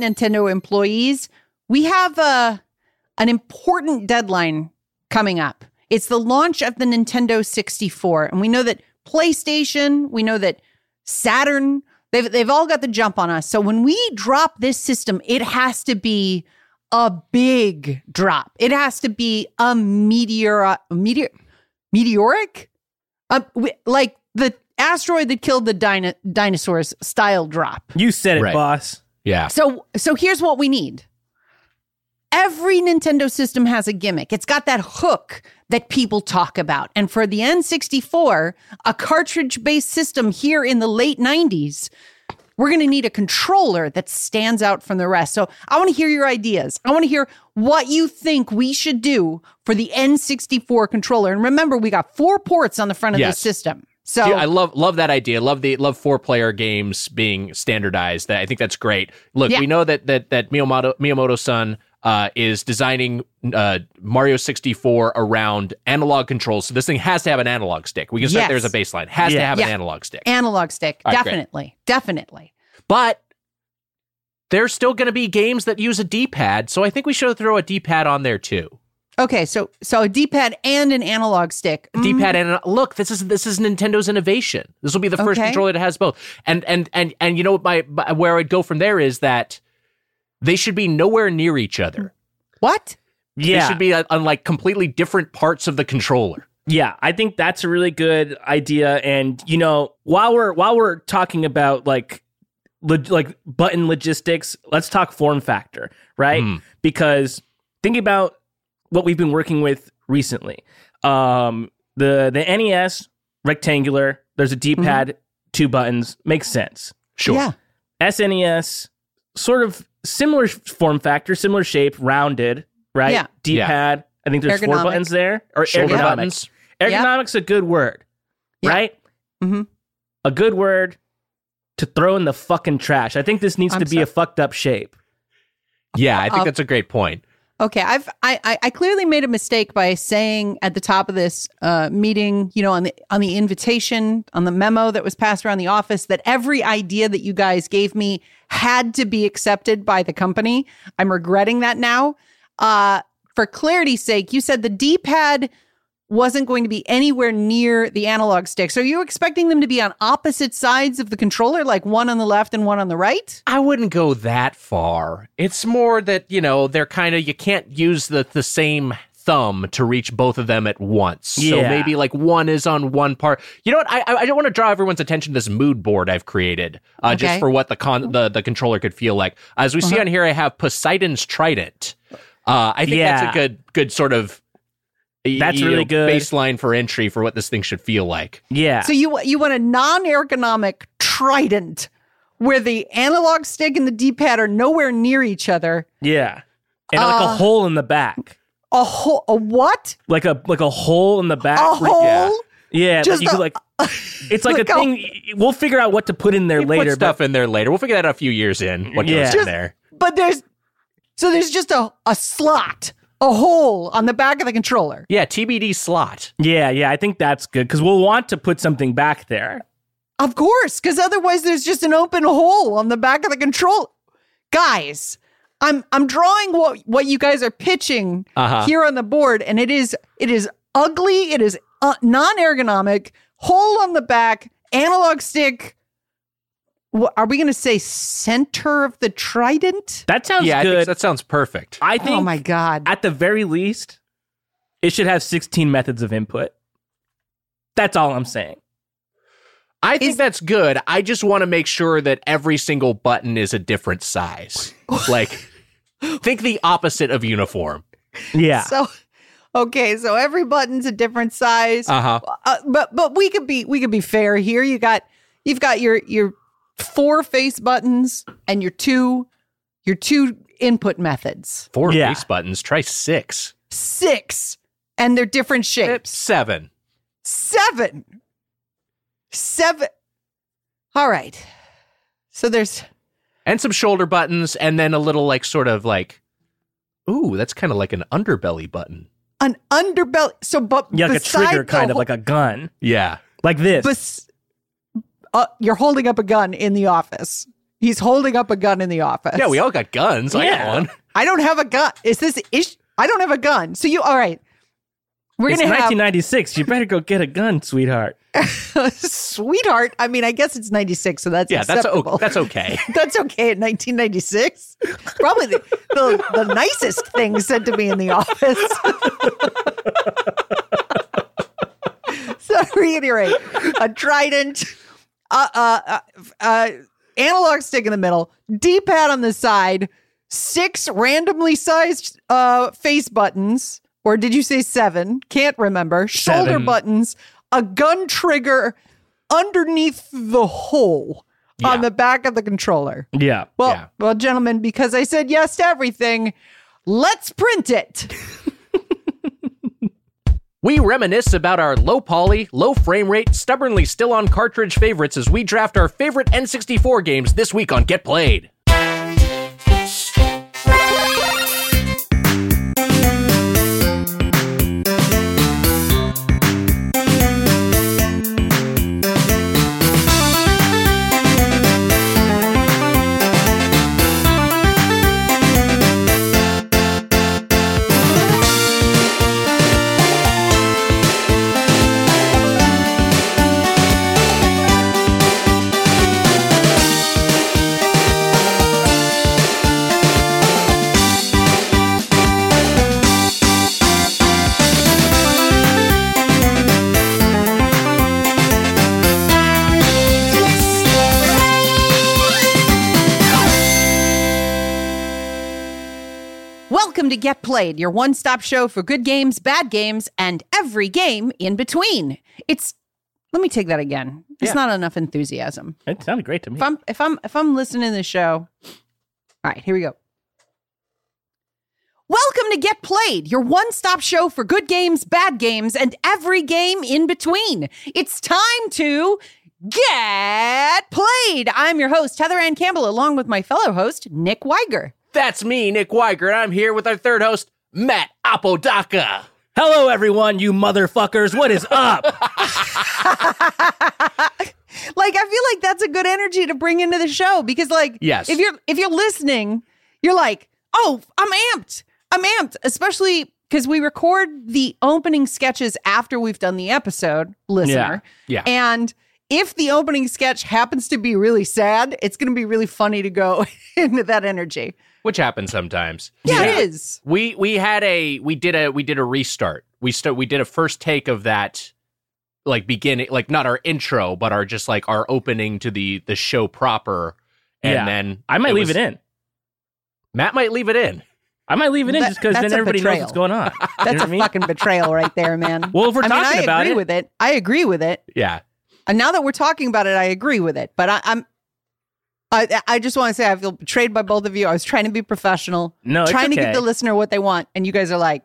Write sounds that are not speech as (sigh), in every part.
right, Nintendo employees, we have a an important deadline coming up. It's the launch of the Nintendo 64, and we know that PlayStation, we know that Saturn, they've they've all got the jump on us. So when we drop this system, it has to be a big drop. It has to be a meteor meteor meteoric, uh, wi- like the asteroid that killed the dino- dinosaurs style drop. You said it, Right. boss. Yeah. So so here's what we need. Every Nintendo system has a gimmick. It's got that hook that people talk about. And for the N64, a cartridge-based system here in the late 90s, we're going to need a controller that stands out from the rest. So I want to hear your ideas. I want to hear what you think we should do for the N64 controller. And remember, we got four ports on the front of Yes. the system. So Yeah, I love love that idea. Love the love four player games being standardized. That I think that's great. Look, Yeah. we know that that that Miyamoto Miyamoto san uh, is designing uh, Mario 64 around analog controls. So this thing has to have an analog stick. We can set Yes. there as a baseline. Has to have Yeah. an analog stick. analog stick, All right, great. definitely, definitely. But there's still going to be games that use a D-pad. So I think we should throw a D-pad on there too. Okay, so so a D-pad and an analog stick. Mm, D-pad and look, this is this is Nintendo's innovation. This will be the first Okay. controller that has both. And and and and you know what my, my where I'd go from there is that they should be nowhere near each other. What? Yeah. They should be on like completely different parts of the controller. Yeah, I think that's a really good idea. And you know, while we're while we're talking about like log- like button logistics, let's talk form factor, right? Hmm. Because think about what we've been working with recently. Um, the the NES rectangular. There's a D-pad, two buttons, makes sense. Sure. Yeah. SNES sort of similar form factor, similar shape, rounded, right? Yeah. D-pad. I think there's four buttons there, or Shoulder ergonomic. buttons. Yeah. Ergonomic's a good word, Yeah. right? Mhm. A good word to throw in the fucking trash. I think this needs I'm to be so- a fucked up shape. Yeah, I think that's a great point. Okay, I've I, I clearly made a mistake by saying at the top of this uh, meeting, you know, on the on the invitation, on the memo that was passed around the office, that every idea that you guys gave me had to be accepted by the company. I'm regretting that now. Uh, for clarity's sake, you said the D-pad wasn't going to be anywhere near the analog stick. So are you expecting them to be on opposite sides of the controller, like one on the left and one on the right? I wouldn't go that far. It's more that, you know, they're kind of you can't use the the same thumb to reach both of them at once. So maybe like one is on one part. You know what? I I I don't want to draw everyone's attention to this mood board I've created, uh, just for what the con the, the controller could feel like. As we see on here, I have Poseidon's trident. Uh, I think that's a good good sort of y- That's you really know, good. baseline for entry for what this thing should feel like. Yeah. So you you want a non-ergonomic trident where the analog stick and the D-pad are nowhere near each other. yeah. And like a Uh, hole in the back. A hole, a what? Like a like a hole in the back. A where- hole? yeah. Yeah, Just you a- like (laughs) it's like, Like a a- thing we'll figure out what to put in there later. put stuff in there later. We'll figure that out a few years in. What Yeah. goes in there? But there's so there's just a a slot, a hole on the back of the controller. Yeah, TBD slot. yeah, yeah, I think that's good because we'll want to put something back there. Of course, because otherwise there's just an open hole on the back of the control. Guys, I'm I'm drawing what what you guys are pitching Uh-huh. here on the board, and it is it is ugly. It is uh, non ergonomic. Hole on the back, analog stick. What, are we going to say center of the trident? That sounds yeah, I think good. that sounds perfect. I think oh my god! at the very least, it should have 16 methods of input. That's all I'm saying. I think Is- that's good. I just want to make sure that every single button is a different size. (laughs) like, think the opposite of uniform. Yeah. So, okay, so every button's a different size. Uh huh. uh, but but we could be we could be fair here. You got you've got your your four face buttons and your two your two input methods. Four Yeah. face buttons. Try six. Six and they're different shapes. Seven. Seven. Seven. All right. So there's And some shoulder buttons, and then a little, like, sort of like, ooh, that's kind of like an underbelly button. an underbelly. So but yeah, like a trigger, the kind of like a gun, Yeah. like this. bes- uh, you're holding up a gun in the office. He's holding up a gun in the office. Yeah, we all got guns. I got Yeah. one. (laughs) I don't have a gun. Is this ish? I don't have a gun. So you all right? We're it's gonna 1996. You better go get a gun, sweetheart. (laughs) sweetheart. I mean, I guess it's ninety six, so that's Yeah, that's acceptable. o- that's okay. (laughs) That's okay in 1996. Probably the, the, the nicest thing said to me in the office. so, to reiterate, a trident, uh, uh, uh, uh, analog stick in the middle, D pad on the side, six randomly sized uh, face buttons, or did you say seven? Can't remember. Shoulder buttons, a gun trigger underneath the hole on the back of the controller. Yeah. Well, Yeah. well, gentlemen, because I said yes to everything, let's print it. (laughs) We reminisce about our low poly, low frame rate, stubbornly still on cartridge favorites as we draft our favorite N64 games this week on Get Played. Get Played, your one stop show for good games, bad games, and every game in between. It's, let me take that again. It's Yeah. not enough enthusiasm. It sounded great to me. If I'm, if I'm, if I'm listening to the show, all right, here we go. Welcome to Get Played, your one stop show for good games, bad games, and every game in between. It's time to get played. I'm your host, Heather Anne Campbell, along with my fellow host, Nick Weiger. That's me, Nick Weiger, and I'm here with our third host, Matt Apodaca. Hello, everyone, you motherfuckers. What is up? (laughs) (laughs) like I feel like that's a good energy to bring into the show because like Yes. if you're if you're listening, you're like, "Oh, I'm amped. I'm amped." Especially cuz we record the opening sketches after we've done the episode, listener. Yeah. And if the opening sketch happens to be really sad, it's going to be really funny to go (laughs) into that energy. Which happens sometimes. Yeah, it is. We we had a we did a we did a restart. We start we did a first take of that like beginning like not our intro, but our just like our opening to the the show proper. And Yeah. then I might leave was- it in. Matt might leave it in. I might leave it in That- just because then a everybody knows what's going on. (laughs) You know That's what a I mean? fucking betrayal right there, man. Well, if we're I mean, talking I about agree it, with it. I agree with it. Yeah. And now that we're talking about it, I agree with it. But I, I'm, I, I just want to say I feel betrayed by both of you. I was trying to be professional, no, trying to okay. give the listener what they want, and you guys are like,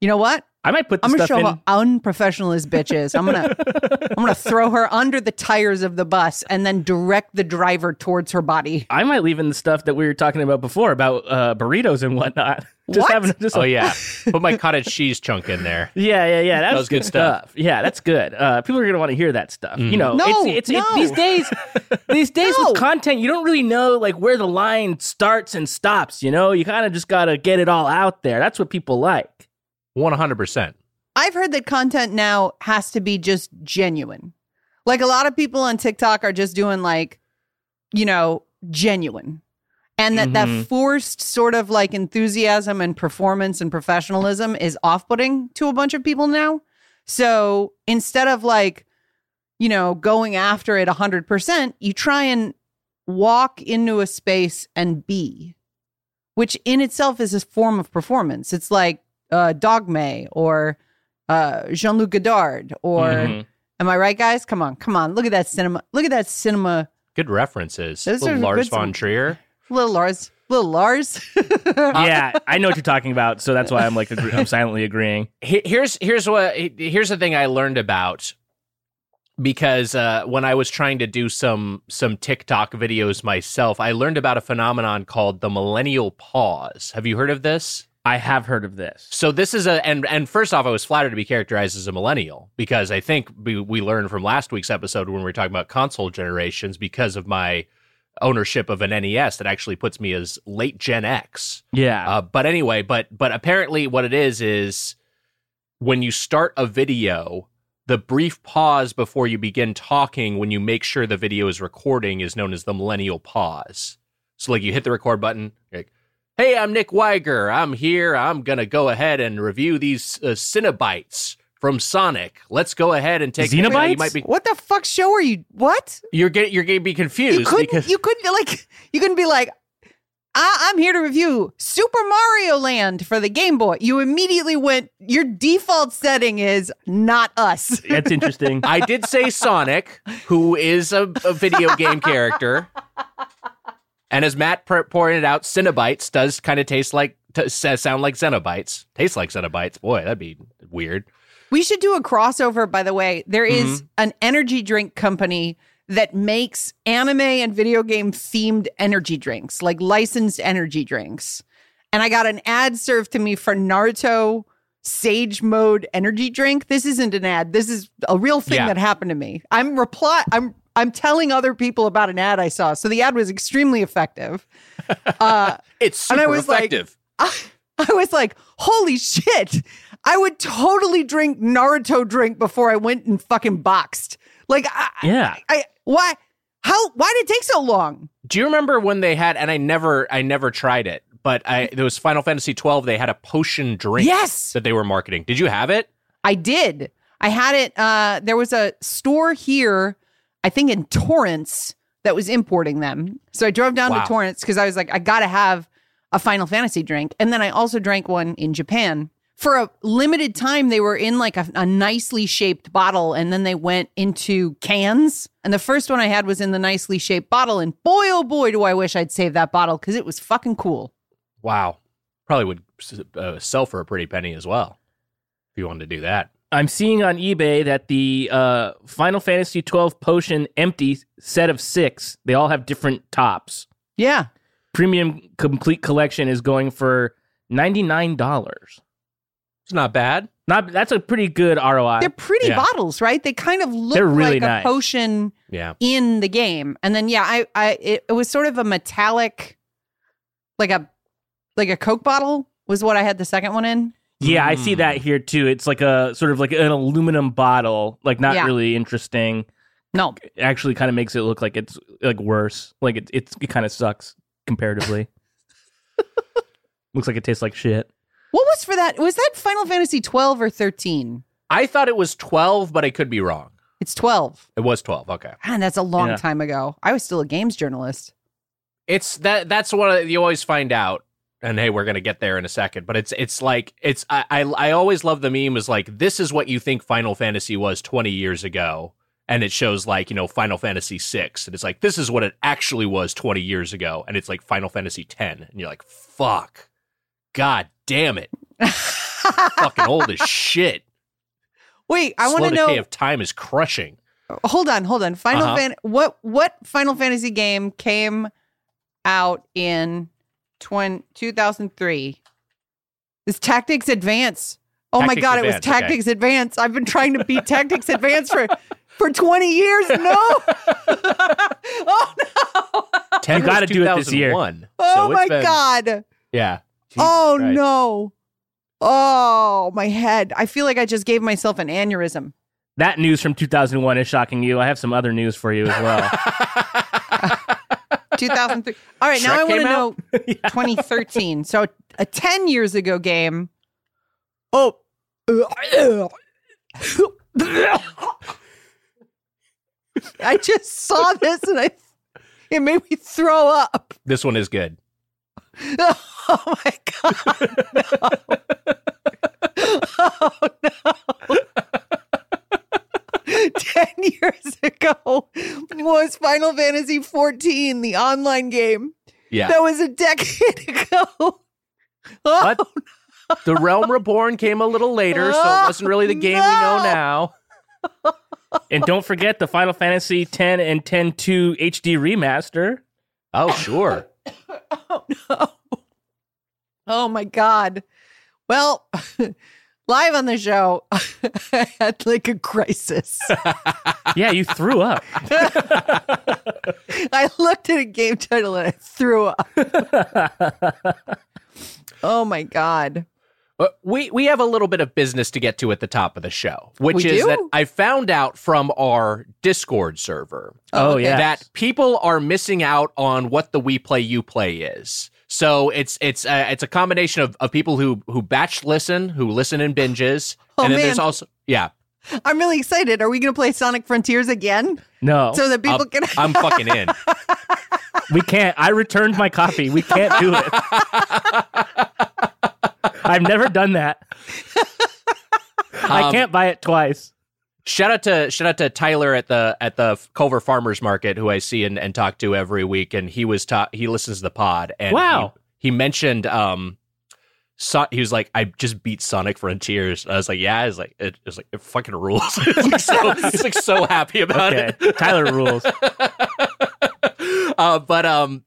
you know what? I might put I'm gonna stuff show in. how unprofessional this bitch is. I'm gonna, I'm gonna (laughs) throw her under the tires of the bus and then direct the driver towards her body. I might leave in the stuff that we were talking about before about uh, burritos and whatnot. Just What? having just Oh a- yeah. (laughs) Put my cottage cheese chunk in there. Yeah, yeah, yeah. That's was good stuff. Yeah, that's good. Uh, people are gonna want to hear that stuff. You know, No, it's, it's it- no. these days. (laughs) These days No. with content, you don't really know like where the line starts and stops. You know, you kind of just gotta get it all out there. That's what people like. One hundred percent. I've heard that content now has to be just genuine. Like a lot of people on TikTok are just doing like, you know, genuine. And that that Mhm. forced sort of like enthusiasm and performance and professionalism is off-putting to a bunch of people now. So instead of like, you know, going after it 100%, you try and walk into a space and be, which in itself is a form of performance. It's like uh, Dogme or uh, Jean Luc Godard, or Mhm. am I right, guys? Come on, come on! Look at that cinema! Look at that cinema! Good references. Those Lars good von Trier. Little Lars, little Lars. (laughs) yeah, I know what you're talking about, so that's why I'm like agree- I'm silently agreeing. Here's here's what here's the thing I learned about because uh, when I was trying to do some some TikTok videos myself, I learned about a phenomenon called the millennial pause. Have you heard of this? I have heard of this. So this is a and and first off, I was flattered to be characterized as a millennial because I think we we learned from last week's episode when we were talking about console generations because of my ownership of an NES that actually puts me as late Gen X. Yeah. Uh, but anyway, but but apparently, what it is is when you start a video, the brief pause before you begin talking, when you make sure the video is recording, is known as the millennial pause. So, like, you hit the record button, like, "Hey, I'm Nick Weiger. I'm here. I'm gonna go ahead and review these uh, Cinebites." From Sonic, let's go ahead and take. Cenobites? You might be. What the fuck show are you? What? You're getting. You're going to be confused You couldn't. because You couldn't like. You couldn't be like. I, I'm here to review Super Mario Land for the Game Boy. You immediately went. Your default setting is not us. (laughs) That's interesting. I did say Sonic, who is a, a video game character. And as Matt pointed out, Cinnabites does kind of taste like, t- sound like Cenobites. Taste like Cenobites. Boy, that'd be weird. We should do a crossover, by the way. There is Mm-hmm. an energy drink company that makes anime and video game themed energy drinks, like licensed energy drinks. And I got an ad served to me for Naruto Sage Mode energy drink. This isn't an ad. This is a real thing Yeah. that happened to me. I'm reply I'm I'm telling other people about an ad I saw. So the ad was extremely effective. (laughs) Uh It's And super I was like- effective. I, (laughs) I was like, holy shit. I would totally drink Naruto drink before I went and fucking boxed. Like, I, yeah. I, why, how, why did it take so long? Do you remember when they had, and I never, I never tried it, but I, there was Final Fantasy 12, they had a potion drink Yes, that they were marketing. Did you have it? I did. I had it. Uh, there was a store here, I think in Torrance, that was importing them. So I drove down Wow. to Torrance because I was like, I got to have a Final Fantasy drink. And then I also drank one in Japan. For a limited time, they were in like a, a nicely shaped bottle and then they went into cans. And the first one I had was in the nicely shaped bottle. And boy, oh boy, do I wish I'd saved that bottle because it was fucking cool. Wow. Probably would uh, sell for a pretty penny as well if you wanted to do that. I'm seeing on eBay that the uh, Final Fantasy 12 potion empty set of six, they all have different tops. Yeah. Premium complete collection is going for $99. It's not bad. Not that's a pretty good ROI. They're pretty Yeah. bottles, right? They kind of look They're really like a nice. potion Yeah. in the game. And then yeah, I I it, it was sort of a metallic like a like a Coke bottle was what I had the second one in. yeah, I see Mm. that here too. It's like a sort of like an aluminum bottle, like not Yeah. really interesting. No. It actually kind of makes it look like it's like worse. Like it it's, it kind of sucks comparatively. Looks like it tastes like shit. What was for that? Was that Final Fantasy 12 or 13? I thought it was 12, but I could be wrong. It's 12. It was 12. Okay. And that's a long Yeah. time ago. I was still a games journalist. It's that that's what you always find out. And hey, we're gonna get there in a second. But it's it's like it's I I, I always love the meme is like this is what you think Final Fantasy was 20 years ago. And it shows like, you know, Final Fantasy six. And it's like, this is what it actually was 20 years ago. And it's like Final Fantasy 10. And you're like, fuck. God damn it. (laughs) Fucking old as shit. Wait, I want to know. of time is crushing. hold on, hold on. Final Uh-huh. Fan what what Final Fantasy game came out in 20, 2003? This Tactics Advance. Oh my Tactics god, it was Advance, okay. Tactics Advance. I've been trying to beat Tactics Advance for for 20 years. No. (laughs) oh no. 10 You gotta do it this year. 2001. Oh So my been- god. Yeah. oh Christ. no. Oh, my head. I feel like I just gave myself an aneurysm. That news from 2001 is shocking you. I have some other news for you as well. (laughs) 2003. All right, now I want to out? (laughs) know 2013. So a 10 years ago game. Oh. (laughs) I just saw this and I it made me throw up. this one is good. (laughs) Oh my god. No. (laughs) Oh no. 10 years ago was Final Fantasy 14, the online game. Yeah. That was a decade ago. Oh, What? the Realm Reborn came a little later, so it wasn't really the oh, game we know now. And don't forget the Final Fantasy 10 and 10-2 HD remaster. Oh, sure. (coughs) Oh no. Oh my god. Well, (laughs) live on the show, (laughs) I had like a crisis. (laughs) Yeah, you threw up. I looked at a game title and I threw up. oh my god. Uh, we we have a little bit of business to get to at the top of the show, which We is do? that I found out from our Discord server Oh, yeah. that people are missing out on what the We Play You Play is. So it's it's uh, it's a combination of, of people who who batch listen, who listen in binges, Oh, and then there's man. also yeah. I'm really excited. Are we going to play Sonic Frontiers again No, so that people I'm, can? I'm fucking in. (laughs) we can't. I returned my copy. We can't do it. (laughs) I've never done that. I Um, can't buy it twice. Shout out to shout out to Tyler at the at the Culver Farmers Market, who I see and, and talk to every week, and he was ta- he listens to the pod, and Wow. he, he mentioned um, so- he was like, I just beat Sonic Frontiers. I was like, yeah, it's like it, it's like it fucking rules. (laughs) He's like so, he's like so happy about Okay, it. Tyler rules. (laughs) uh, but um,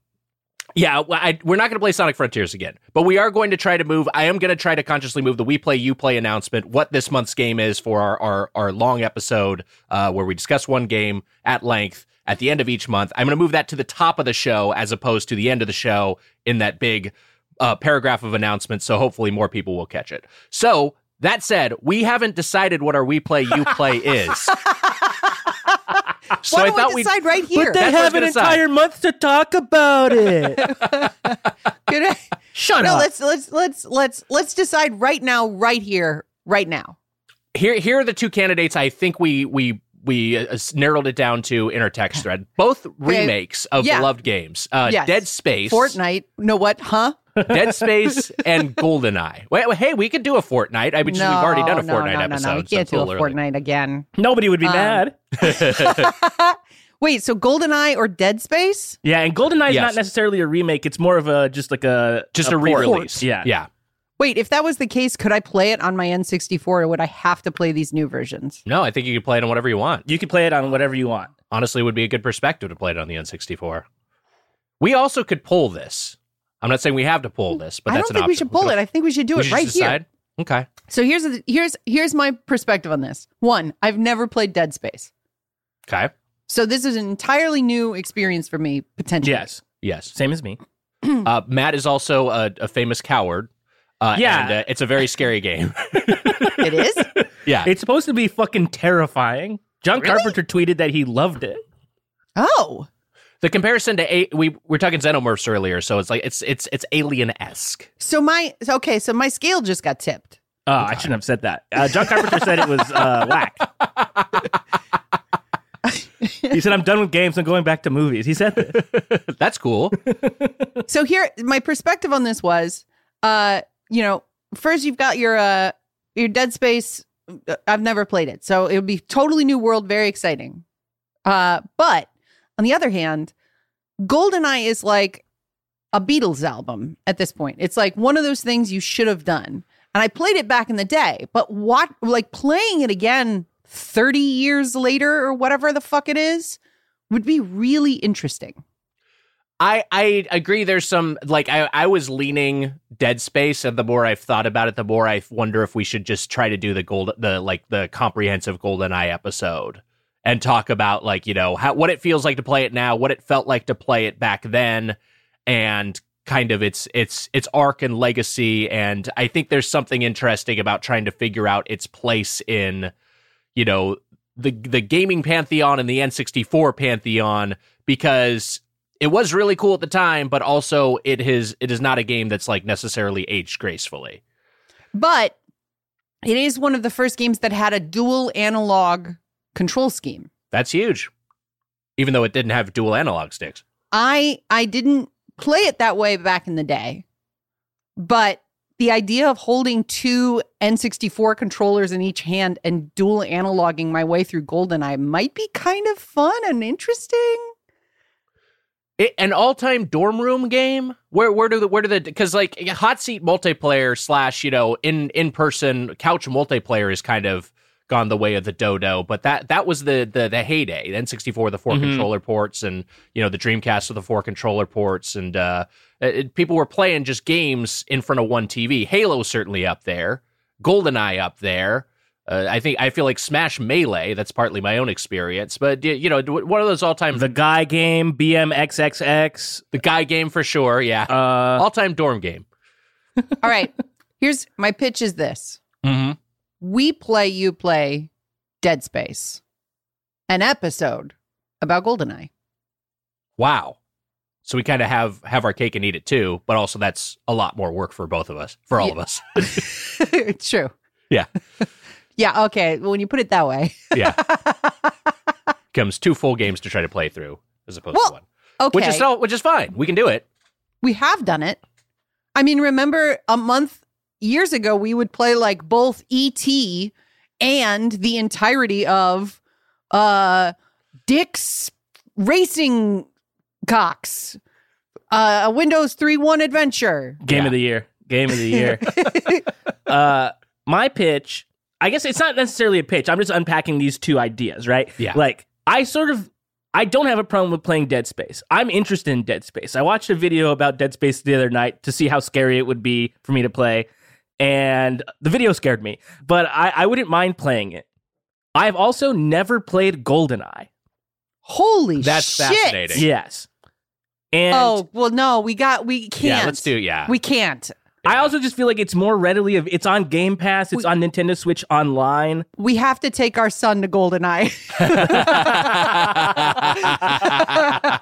yeah, I, we're not going to play Sonic Frontiers again, but we are going to try to move. I am going to try to consciously move the We Play You Play announcement. What this month's game is for our our, our long episode uh, where we discuss one game at length at the end of each month. I'm going to move that to the top of the show as opposed to the end of the show in that big uh, paragraph of announcements. So hopefully more people will catch it. So. That said, we haven't decided what our We Play You Play (laughs) is. So Why I don't thought we we decide right here? That's what I was gonna say. month to talk about it. (laughs) Good- Shut up. no, let's let's let's let's let's decide right now, right here, right now. here here are the two candidates I think we we we uh, narrowed it down to in our text (laughs) thread. Both remakes of Yeah. beloved games. Uh, Yes. Dead Space, Fortnite. No what? Huh? (laughs) Dead Space, and GoldenEye. Wait, wait, hey, we could do a Fortnite. I mean, no, we've already done a no, Fortnite no, no, episode. No, we can't it's do a little early. Fortnite again. Nobody would be Um, mad. (laughs) Wait, so GoldenEye or Dead Space? Yeah, and GoldenEye is Yes. not necessarily a remake. It's more of a just like a Just a, port. re-release. Yeah, yeah. Wait, if that was the case, could I play it on my N64 or would I have to play these new versions? No, I think you can play it on whatever you want. You can play it on whatever you want. Honestly, it would be a good perspective to play it on the N64. We also could pull this. I'm not saying we have to pull this, but I that's don't an think we should pull could- it. I think we should do we it should right just here. Okay. So here's the, here's here's my perspective on this. One, I've never played Dead Space. Okay. So this is an entirely new experience for me, potentially. Yes, Yes. same as me. Uh, Matt is also a, a famous coward. Uh, Yeah. and uh, it's a very scary game. (laughs) It is? yeah, It's supposed to be fucking terrifying. John Really? Carpenter tweeted that he loved it. Oh. the comparison to a- we were talking xenomorphs earlier, so it's like it's it's it's alien esque. So my okay, so my scale just got tipped. Oh, I shouldn't have said that. Uh, John Carpenter said it was uh, whack. (laughs) he said, "I'm done with games. I'm going back to movies." He said this. (laughs) That's cool. So here my perspective on this was uh, you know, first you've got your uh your Dead Space uh, I've never played it. So it would be totally new world, very exciting. Uh, but on the other hand, GoldenEye is like a Beatles album at this point. It's like one of those things you should have done. And I played it back in the day, but what like playing it again 30 years later or whatever the fuck it is would be really interesting. I I agree. There's some like I I was leaning Dead Space, and the more I've thought about it, the more I wonder if we should just try to do the gold the like the comprehensive Golden Eye episode and talk about like you know how what it feels like to play it now, what it felt like to play it back then, and kind of its its its arc and legacy. And I think there's something interesting about trying to figure out its place in you know the the gaming pantheon and the N64 pantheon because it was really cool at the time, but also it is it is not a game that's like necessarily aged gracefully. But it is one of the first games that had a dual analog control scheme. That's huge. Even though it didn't have dual analog sticks. I I didn't play it that way back in the day. But the idea of holding two N64 controllers in each hand and dual analoging my way through GoldenEye might be kind of fun and interesting. It, an all-time dorm room game. Where where do the where do the because like hot seat multiplayer slash you know in in person couch multiplayer is kind of gone the way of the dodo. But that that was the the the heyday. The N64 the 4 Mhm. controller ports and you know the Dreamcast with the four controller ports and uh, it, people were playing just games in front of one TV. Halo certainly up there. GoldenEye up there. Uh, I think I feel like Smash Melee. That's partly my own experience, but you know, d- one of those all-time The guy game, BMXXX. the guy game for sure. Yeah, Uh, all-time dorm game. (laughs) All right. Here's my pitch is this. Mm-hmm. We play, you play Dead Space, an episode about GoldenEye. Wow. So we kind of have have our cake and eat it too, but also that's a lot more work for both of us, for all Yeah. of us. it's (laughs) true. Yeah. Yeah. Okay. Well, when you put it that way. Yeah, (laughs) comes two full games to try to play through as opposed Well, to one, Okay. which is still which is fine. We can do it. we have done it. I mean, remember a month years ago, we would play like both ET and the entirety of uh Dick's Racing Cox, uh, a Windows 3 1 adventure. game Yeah. of the year. Game of the year. (laughs) uh, my pitch, I guess it's not necessarily a pitch. I'm just unpacking these two ideas, right? Yeah. Like, I sort of. I don't have a problem with playing Dead Space. I'm interested in Dead Space. I watched a video about Dead Space the other night to see how scary it would be for me to play, and the video scared me. But I, I wouldn't mind playing it. I've also never played GoldenEye. Holy That's shit. fascinating. Yes. And Oh, well, no, we got, we can't. Yeah, let's do. Yeah, We can't. I also just feel like it's more readily av- it's on Game Pass, it's We- on Nintendo Switch online. We have to take our son to GoldenEye. (laughs)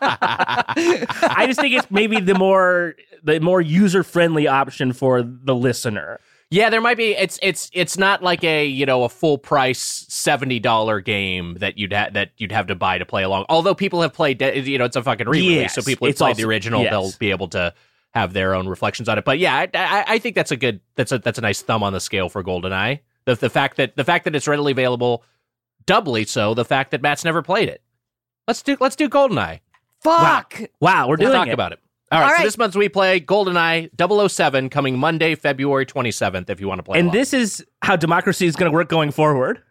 I just think it's maybe the more the more user friendly option for the listener. Yeah, there might be. It's it's it's not like a you know a full price seventy dollar game that you'd ha- that you'd have to buy to play along. Although people have played, de- you know, it's a fucking re-release, Yes, so people have it's played also- the original. yes. They'll be able to have their own reflections on it. But yeah, I, I, I think that's a good that's a that's a nice thumb on the scale for GoldenEye. The the fact that the fact that it's readily available, doubly so. The fact that Matt's never played it. Let's do let's do GoldenEye. Fuck. Wow, we're We'll doing talk it. about it. All right, All so this month we play GoldenEye 007 coming Monday, February 27th if you want to play it. and along. this is how democracy is going to work going forward.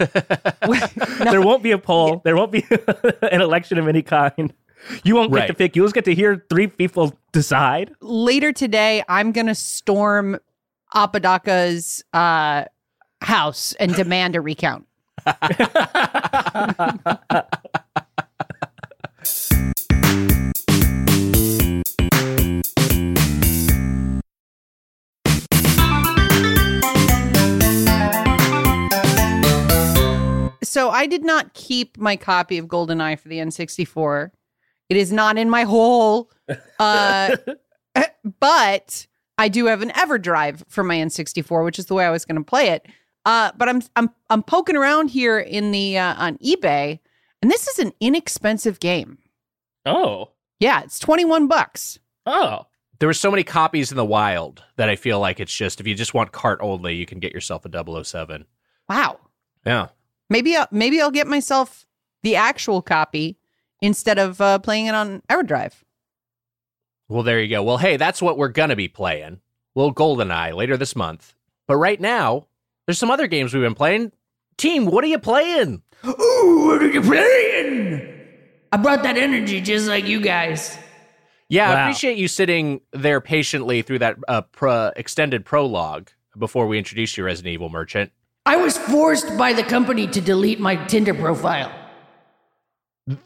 (laughs) There won't be a poll. (laughs) There won't be (laughs) an election of any kind. You won't get Right. to pick. You'll just get to hear three people decide. later today, I'm going to storm Apodaca's uh, house and demand a recount. (laughs) So I did not keep my copy of GoldenEye for the N64. It is not in my hole. Uh, (laughs) but I do have an EverDrive for my N64, which is the way I was going to play it. Uh, but I'm I'm I'm poking around here in the uh, on eBay, and this is an inexpensive game. Oh, Yeah, it's 21 bucks. oh, there were so many copies in the wild that I feel like it's just if you just want cart only, you can get yourself a 007. Wow. Yeah. Maybe I'll, maybe I'll get myself the actual copy instead of uh, playing it on EverDrive. Well, there you go. Well, hey, that's what we're gonna be playing. Little GoldenEye later this month. But right now, there's some other games we've been playing. Team, what are you playing? Ooh, what are you playing? I brought that energy just like you guys. Yeah, I appreciate you sitting there patiently through that uh, pro- extended prologue before we introduced you, Resident Evil Merchant. I was forced by the company to delete my Tinder profile.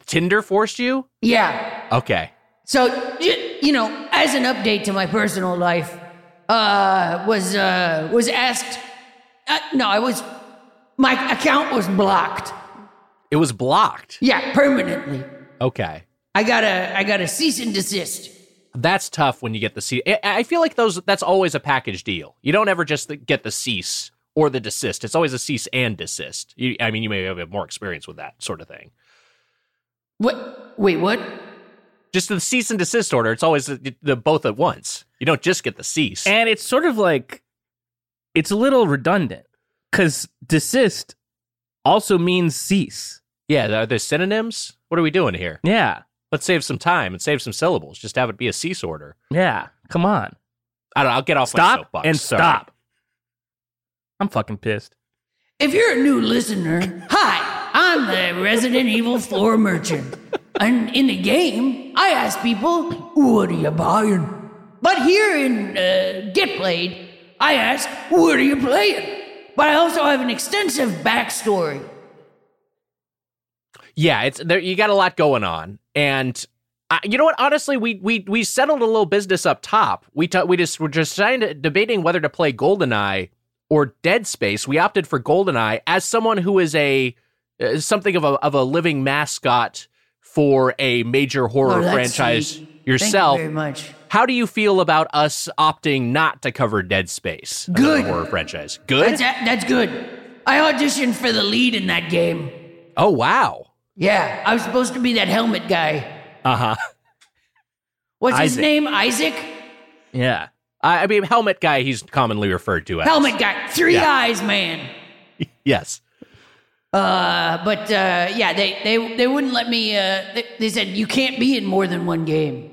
Tinder forced you? Yeah. Okay. So, you know, as an update to my personal life, uh, was uh, was asked. Uh, no, I was. My account was blocked. It was blocked. Yeah, permanently. Okay. I got a I got a cease and desist. That's tough when you get the cease. I- feel like those that's always a package deal. You don't ever just get the cease or the desist. It's always a cease and desist. You, I mean, you may have more experience with that sort of thing. What? Wait, what? Just the cease and desist order. It's always the, the both at once. You don't just get the cease. and it's sort of like it's a little redundant because desist also means cease. yeah, are there synonyms? What are we doing here? Yeah, Let's save some time and save some syllables. Just have it be a cease order. yeah. Come on, I don't know. I'll get off my stop soapbox. and Sorry. stop. I'm fucking pissed. If you're a new listener, hi, I'm the Resident Evil 4 merchant. And in the game, I ask people, what are you buying? But here in uh, Get Played, I ask, what are you playing? But I also have an extensive backstory. Yeah, it's there. You got a lot going on, and you know what? Honestly, we we we settled a little business up top. We ta- we just were just trying to, debating whether to play Goldeneye or Dead Space. We opted for Goldeneye as someone who is a uh, something of a of a living mascot for a major horror Oh, franchise sweet. Thank yourself. you very much. How do you feel about us opting not to cover Dead Space? Good. horror franchise. Good. That's, that's good. I auditioned for the lead in that game. oh wow. Yeah, I was supposed to be that helmet guy. Uh huh. What's his name? Isaac? Yeah. I, I mean, helmet guy. He's commonly referred to as Helmet guy. Three Yeah. eyes, man. (laughs) Yes. Uh, but uh, yeah, they, they, they wouldn't let me. Uh, they, they said, you can't be in more than one game.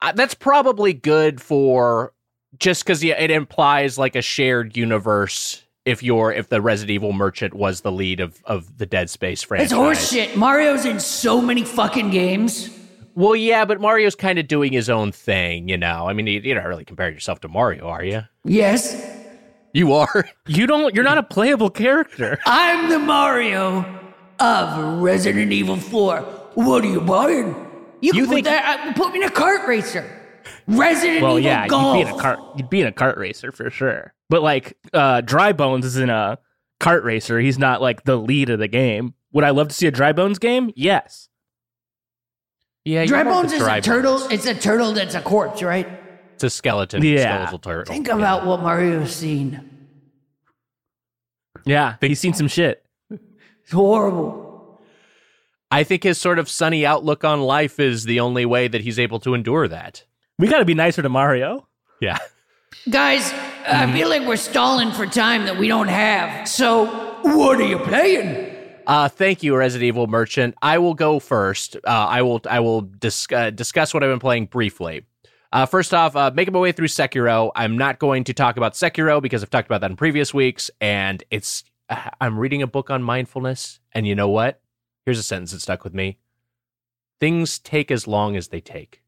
Uh, that's probably good for just because yeah, it implies like a shared universe. If you're if the Resident Evil merchant was the lead of of the Dead Space franchise, It's horseshit. Mario's in so many fucking games. Well, yeah, but Mario's kind of doing his own thing, you know. I mean, you- you're not really comparing yourself to Mario, are you? Yes, You are. (laughs) You don't you're not a playable character. I'm the Mario of Resident Evil 4. What are you buying? You, can You put think- that. Uh, put me in a kart racer. Resident Well, Evil yeah, Golf. you'd be in a cart you'd be in a cart racer for sure. But like uh Dry Bones is in a cart racer. He's not like the lead of the game. Would I love to see a Dry Bones game? Yes. Yeah, Dry you're more of Bones a is Dry a turtle. Bones. It's a turtle that's a corpse, right? It's a skeleton. Yeah. skeletal turtle. Think Yeah. about what Mario's seen. Yeah. but He's seen some shit. It's horrible. I think his sort of sunny outlook on life is the only way that he's able to endure that. We gotta be nicer to Mario. Yeah. Guys, I feel like we're stalling for time that we don't have. So, what are you playing? Uh, thank you, Resident Evil Merchant. I will go first. Uh, I will I will dis- uh, discuss what I've been playing briefly. Uh, first off, uh, making my way through Sekiro. I'm not going to talk about Sekiro because I've talked about that in previous weeks, and it's (sighs) I'm reading a book on mindfulness, and you know what? Here's a sentence that stuck with me: Things take as long as they take,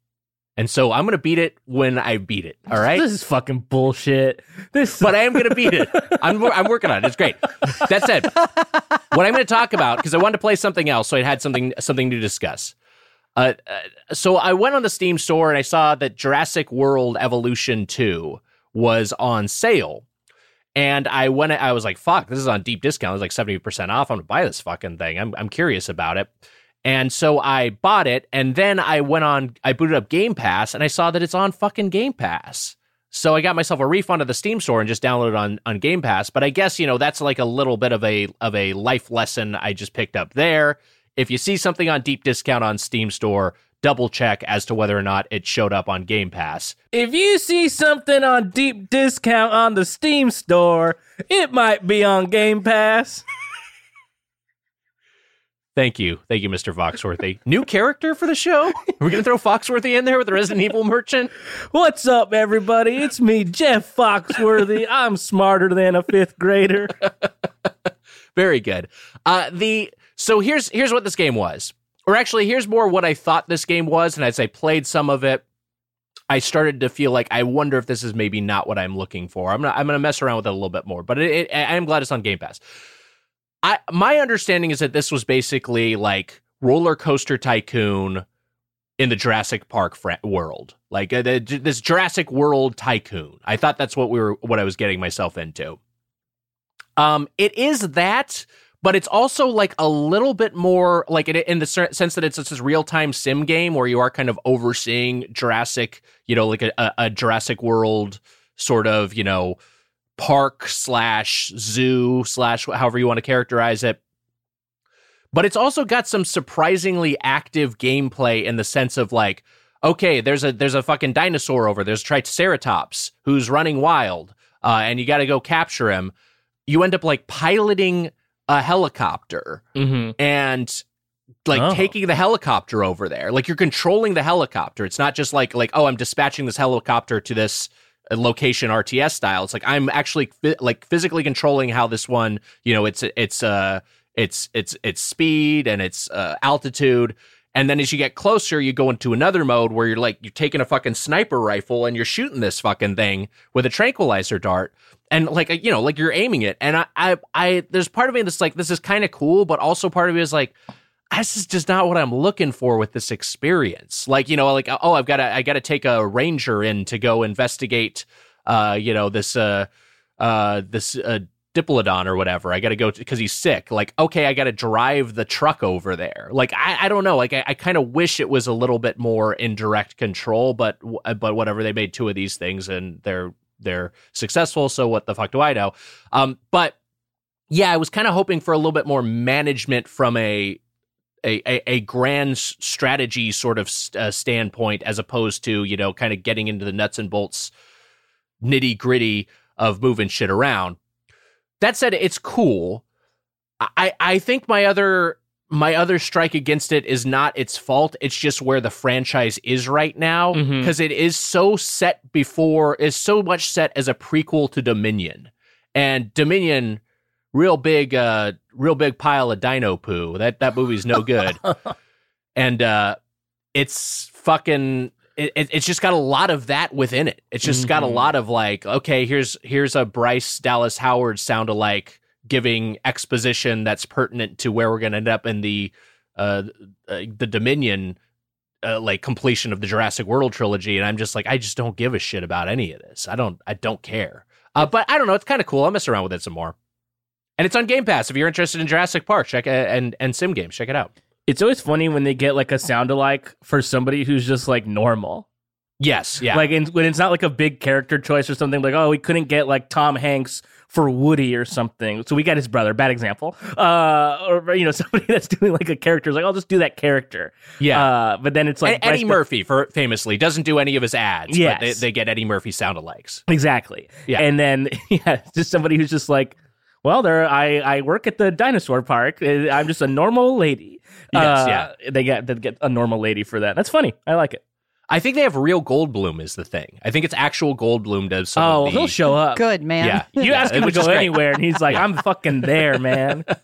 and so I'm gonna beat it when I beat it. All right. This is fucking bullshit. This but I am going to beat it. I'm, I'm working on it. It's great. That said, what I'm going to talk about because I wanted to play something else, so I had something something to discuss. Uh, uh, so I went on the Steam store and I saw that Jurassic World Evolution 2 was on sale. And I went, I was like, fuck, this is on deep discount. It's like 70% off. I'm going to buy this fucking thing. I'm, I'm curious about it. And so I bought it. And then I went on, I booted up Game Pass and I saw that it's on fucking Game Pass. So I got myself a refund of the Steam store and just downloaded on, on Game Pass. But I guess, you know, that's like a little bit of a of a life lesson I just picked up there. If you see something on deep discount on Steam store, double check as to whether or not it showed up on Game Pass. If you see something on deep discount on the Steam store, it might be on Game Pass. (laughs) Thank you. Thank you, Mr. Foxworthy. (laughs) New character for the show? We're going to throw Foxworthy in there with the Resident Evil merchant? What's up, everybody? It's me, Jeff Foxworthy. I'm smarter than a fifth grader. (laughs) Very good. Uh, the so here's here's what this game was, or actually here's more what I thought this game was, and as I played some of it, I started to feel like I wonder if this is maybe not what I'm looking for. I'm not, I'm gonna mess around with it a little bit more, but it, it, I'm glad it's on Game Pass. I my understanding is that this was basically like roller coaster tycoon in the Jurassic Park fr- world, like uh, the, this Jurassic World tycoon. I thought that's what we were what I was getting myself into. Um, it is that, but it's also like a little bit more like it, in the sense that it's just this real time sim game where you are kind of overseeing Jurassic, you know, like a, a, Jurassic World sort of, you know, park slash zoo slash however you want to characterize it. But it's also got some surprisingly active gameplay in the sense of like, okay, there's a there's a fucking dinosaur over there's Triceratops who's running wild, uh, and you got to go capture him. You end up like piloting a helicopter Mm-hmm. and like Oh. taking the helicopter over there. Like you're controlling the helicopter. It's not just like like oh, I'm dispatching this helicopter to this uh, location RTS style. It's like I'm actually like physically controlling how this one, you know, it's it's uh it's it's it's speed and its uh, altitude And then as you get closer, you go into another mode where you're like you're taking a fucking sniper rifle and you're shooting this fucking thing with a tranquilizer dart. And like you know, like you're aiming it. And I I, I there's part of me that's like, this is kind of cool, but also part of me is like, this is just not what I'm looking for with this experience. Like, you know, like oh, I've got to I got to take a ranger in to go investigate uh, you know, this uh uh this uh Diplodon or whatever. I got to go because he's sick. Like, okay, I got to drive the truck over there. Like, I, I don't know. Like, I, I kind of wish it was a little bit more in direct control, but but whatever. They made two of these things and they're they're successful. So what the fuck do I know? Um, but yeah, I was kind of hoping for a little bit more management from a a, a, a grand strategy sort of uh, standpoint as opposed to you know kind of getting into the nuts and bolts nitty gritty of moving shit around that said, it's cool. I I think my other my other strike against it is not its fault. It's just where the franchise is right now because Mhm. is so set before is so much set as a prequel to Dominion, and Dominion, real big, uh, real big pile of dino poo. That that movie's no good, (laughs) and uh, it's fucking. It, it- it's just got a lot of that within it. It's just got a Mhm. lot of like, okay, here's here's a Bryce Dallas Howard sound alike giving exposition that's pertinent to where we're going to end up in the uh, uh the Dominion uh, like completion of the Jurassic World trilogy and I'm just like I just don't give a shit about any of this. I don't I don't care. Uh, but I don't know, it's kind of cool. I'll mess around with it some more. And it's on Game Pass if you're interested in Jurassic Park, check it and and sim games, check it out. It's always funny when they get like a sound alike for somebody who's just like normal. Yes, yeah. Like in, when it's not like a big character choice or something like, oh, we couldn't get like Tom Hanks for Woody or something. So we got his brother. Bad example. Uh, or, you know, (laughs) somebody that's doing like a character is like, I'll just do that character. yeah. Uh, but then it's like And Eddie Bryce- Murphy for famously doesn't do any of his ads, Yeah. they, they get Eddie Murphy sound alikes. Exactly. Yeah. And then (laughs) yeah, just somebody who's just like, well, there I I work at the dinosaur park. Uh, I'm just a normal lady. Yes, Uh, yeah. They get they get a normal lady for that. That's funny. I like it. I think they have real Goldblum is the thing. I think it's actual Goldblum does some oh, of the he'll show up. Good man. Yeah. (laughs) You Yeah, ask him to go anywhere, and he's like, "I'm fucking there, man." (laughs)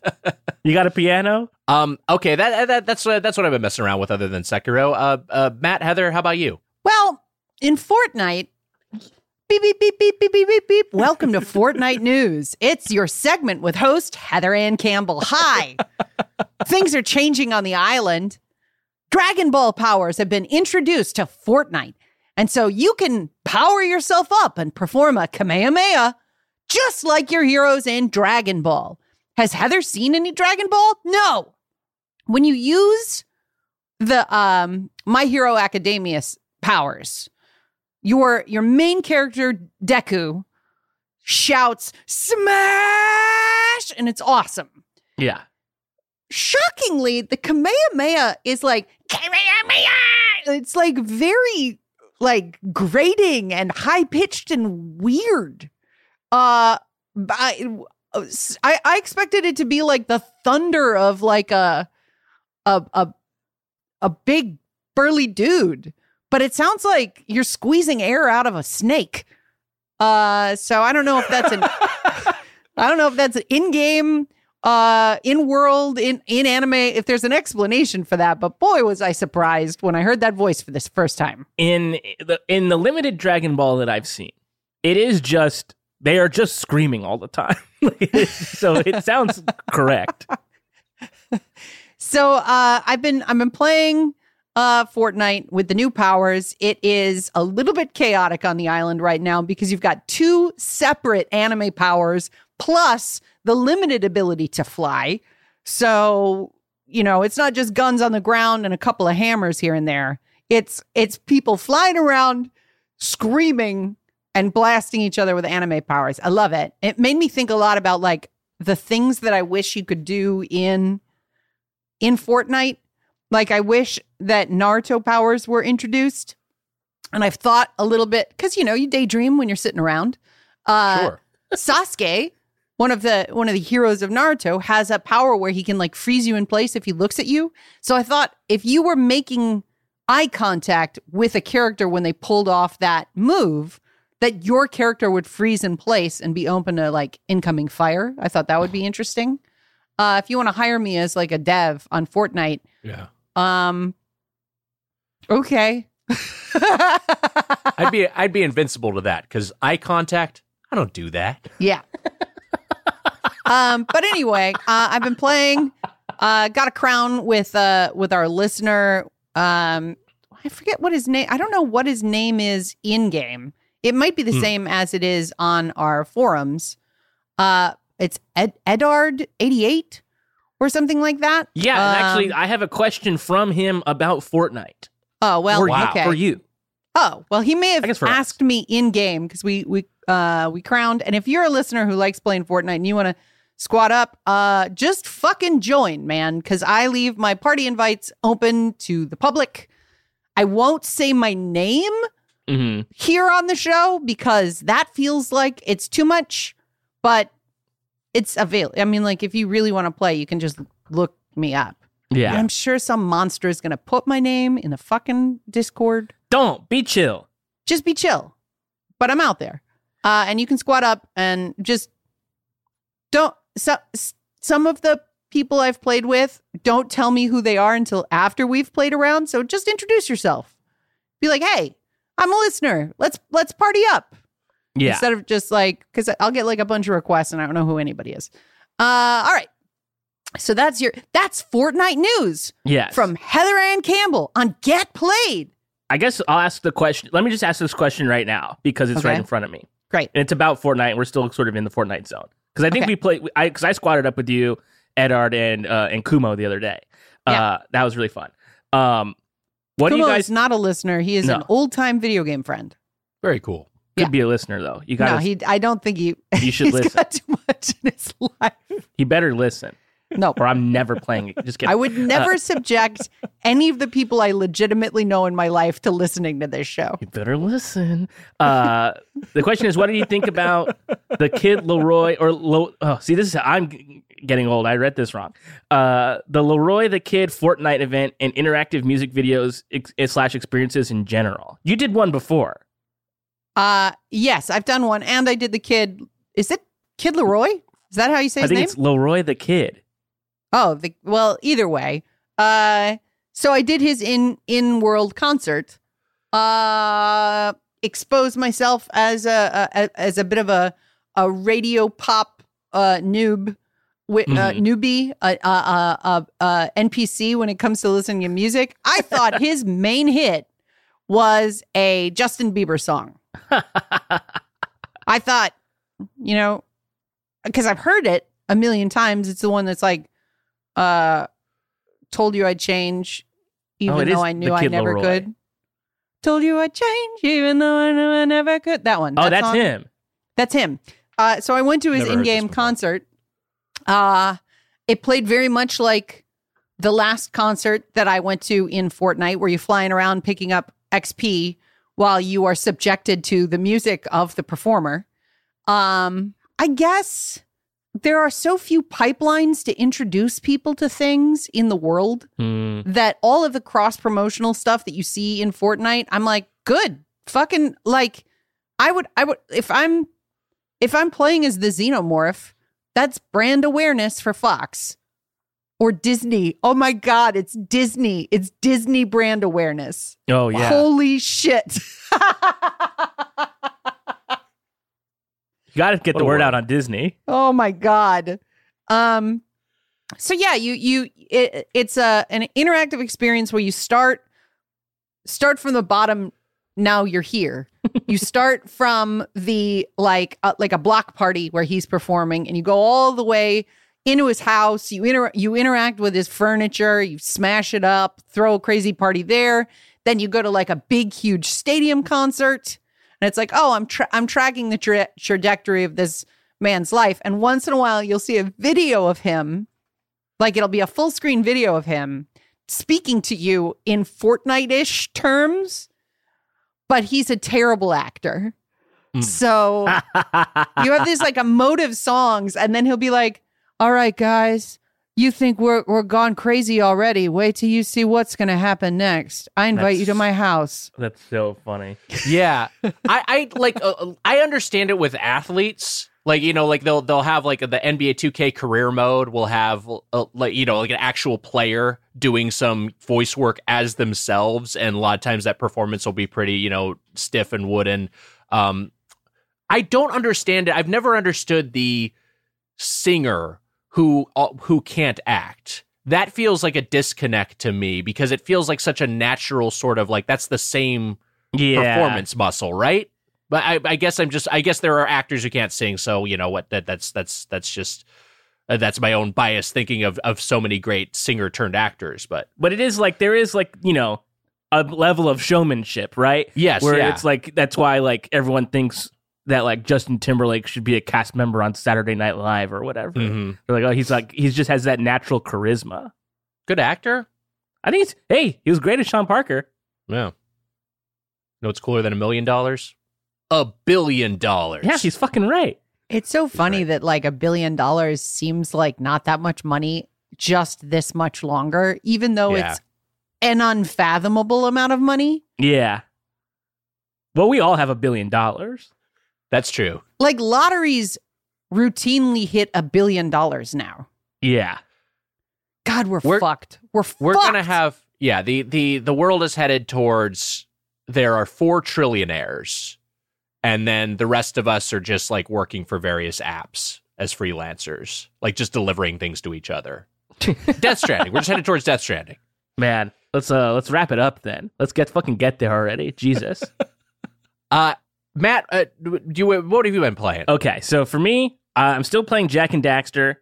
You got a piano? Um. Okay. That, that that's uh, that's what I've been messing around with, other than Sekiro. Uh. uh Matt, Heather, how about you? Well, in Fortnite, beep, beep, beep, beep, beep, beep, beep, beep. Welcome to Fortnite News. It's your segment with host Heather Anne Campbell. Hi. Things are changing on the island. Dragon Ball powers have been introduced to Fortnite. And so you can power yourself up and perform a Kamehameha just like your heroes in Dragon Ball. Has Heather seen any Dragon Ball? No. When you use the um My Hero Academia powers, your your main character Deku shouts smash and it's awesome. Yeah. Shockingly, the Kamehameha is like Kamehameha. It's like very like grating and high pitched and weird. Uh I, I I expected it to be like the thunder of like a a a a big burly dude, but it sounds like you're squeezing air out of a snake. Uh, so I don't know if that's an (laughs) I don't know if that's an in-game, uh, in-world, in in anime. If there's an explanation for that, but boy, was I surprised when I heard that voice for this first time. In the in the limited Dragon Ball that I've seen, it is just they are just screaming all the time. (laughs) so it sounds correct. (laughs) So uh, I've been I've been playing uh, Fortnite with the new powers. It is a little bit chaotic on the island right now because you've got two separate anime powers plus the limited ability to fly. So you know it's not just guns on the ground and a couple of hammers here and there. It's it's people flying around screaming and blasting each other with anime powers. I love it. It made me think a lot about like the things that I wish you could do in in Fortnite. Like I wish that Naruto powers were introduced. And I've thought a little bit because you know you daydream when you're sitting around. Uh, Sure. (laughs) Sasuke, one of the one of the heroes of Naruto, has a power where he can like freeze you in place if he looks at you. So I thought if you were making eye contact with a character when they pulled off that move, that your character would freeze in place and be open to like incoming fire. I thought that would be interesting. Uh, if you want to hire me as like a dev on Fortnite, Yeah. Um. Okay. (laughs) I'd be I'd be invincible to that because eye contact. I don't do that. Yeah. um, but anyway, uh, I've been playing. Uh, got a crown with uh with our listener. Um, I forget what his name. I don't know what his name is in game. It might be the Hmm. same as it is on our forums. Uh, it's Ed- Edard eighty eight or something like that. Yeah, and actually, Um, I have a question from him about Fortnite oh well, for, you, okay. for you. Oh, well, he may have for us. asked me in game because we we uh we crowned. And if you're a listener who likes playing Fortnite and you want to squat up, uh just fucking join, man, because I leave my party invites open to the public. I won't say my name hmm here on the show because that feels like it's too much, but it's available. I mean, like if you really want to play, you can just look me up. And Yeah. I'm sure some monster is gonna put my name in the fucking Discord Don't be chill. just be chill. But I'm out there. Uh, and you can squat up and just don't. So, some of the people I've played with don't tell me who they are until after we've played around. So just introduce yourself. Be like, hey, I'm a listener. Let's let's party up. Yeah. Instead of just like, because I'll get like a bunch of requests and I don't know who anybody is. Uh, all right. So that's your that's Fortnite news Yes. from Heather Anne Campbell on Get Played. I guess I'll ask the question. Let me just ask this question right now because it's right in front of me. Great. And it's about Fortnite. And we're still sort of in the Fortnite zone because I think Okay. we played. I because I squatted up with you, Edard, and uh, and Kumo the other day. Yeah. Uh, that was really fun. Um, what do Kumo you guys is not a listener. He is an old time video game friend. Very cool. Could yeah. be a listener though? You got. to he. I don't think he. (laughs) You should he's listen. got too much in his life. He better listen, No, or I'm never playing it. Just (laughs) kidding. I would never subject any of the people I legitimately know in my life to listening to this show. You better listen. Uh, the question is, what do you think about the kid LAROI or Lo- oh, see, this is I'm getting old. I read this wrong. Uh, the LAROI the Kid Fortnite event and interactive music videos ex- slash experiences in general. You did one before. Uh yes, I've done one, and I did the kid. Is it Kid LAROI? Is that how you say I his think name? it's LAROI the Kid. Oh, the, well, either way. Uh, so I did his in in world concert. Uh, exposed myself as a, a as a bit of a a radio pop uh noob. Wi- uh, Mhm. newbie, uh, uh, uh, uh, uh, NPC when it comes to listening to music. I thought (laughs) his main hit was a Justin Bieber song. (laughs) I thought, you know, because I've heard it a million times. It's the one that's like, uh, told you I'd change, even Oh, though I knew I never LAROI. could. Told you I'd change, even though I knew I never could. That one. Oh, that that's song. him. That's him. Uh, so I went to his Never in-game concert. Uh, it played very much like the last concert that I went to in Fortnite, where you're flying around picking up XP while you are subjected to the music of the performer. Um, I guess there are so few pipelines to introduce people to things in the world Hmm. that all of the cross promotional stuff that you see in Fortnite, I'm like, good, fucking like, I would, I would, if I'm, if I'm playing as the Xenomorph, that's brand awareness for Fox or Disney. Oh my God, it's Disney. It's Disney brand awareness. Oh yeah. Holy shit. (laughs) You got to get What the word word. out on Disney. Oh my god. Um so yeah, you you it, it's a an interactive experience where you start start from the bottom now you're here. (laughs) you start from the like uh, like a block party where he's performing and you go all the way into his house, you inter- you interact with his furniture, you smash it up, throw a crazy party there, then you go to like a big huge stadium concert and it's like, "Oh, I'm tra- I'm tracking the tra- trajectory of this man's life. And once in a while, you'll see a video of him, like it'll be a full screen video of him speaking to you in Fortnite ish terms, but he's a terrible actor. Mm. So (laughs) you have these like emotive songs, and then he'll be like, All right, guys. You think we're we're gone crazy already? Wait till you see what's going to happen next. I invite you to my house. That's so funny. (laughs) Yeah, I, I like. Uh, I understand it with athletes like you know like they'll they'll have like the NBA 2K career mode will have uh, like you know like an actual player doing some voice work as themselves and a lot of times that performance will be pretty you know stiff and wooden um I don't understand it I've never understood the singer who uh, who can't act that feels like a disconnect to me because it feels like such a natural sort of like that's the same Yeah. performance muscle, right? But I, I guess I'm just I guess there are actors who can't sing, so you know what that that's that's that's just uh, that's my own bias thinking of of so many great singer turned actors. But But it is like there is like, you know, a level of showmanship, right? yes, Where yeah. it's like that's why like everyone thinks that like Justin Timberlake should be a cast member on Saturday Night Live or whatever. Mm-hmm. They're like, oh, he's like he just has that natural charisma. good actor. I think it's hey, he was great as Sean Parker. Yeah. No, it's cooler than a million dollars. A billion dollars. Yeah, he's fucking right. It's so funny right. that like a billion dollars seems like not that much money just this much longer, even though Yeah. it's an unfathomable amount of money. Yeah. Well, we all have a billion dollars. That's true. Like lotteries routinely hit a billion dollars now. Yeah. God, we're, We're- fucked. We're We're fucked. gonna have yeah the the the world is headed towards there are four trillionaires, and then the rest of us are just like working for various apps as freelancers, like just delivering things to each other. (laughs) Death Stranding. We're just headed towards Death Stranding. Man, let's uh let's wrap it up then. Let's get fucking get there already. Jesus. (laughs) Uh, Matt, uh, do you what have you been playing? okay, so for me, uh, I'm still playing Jak and Daxter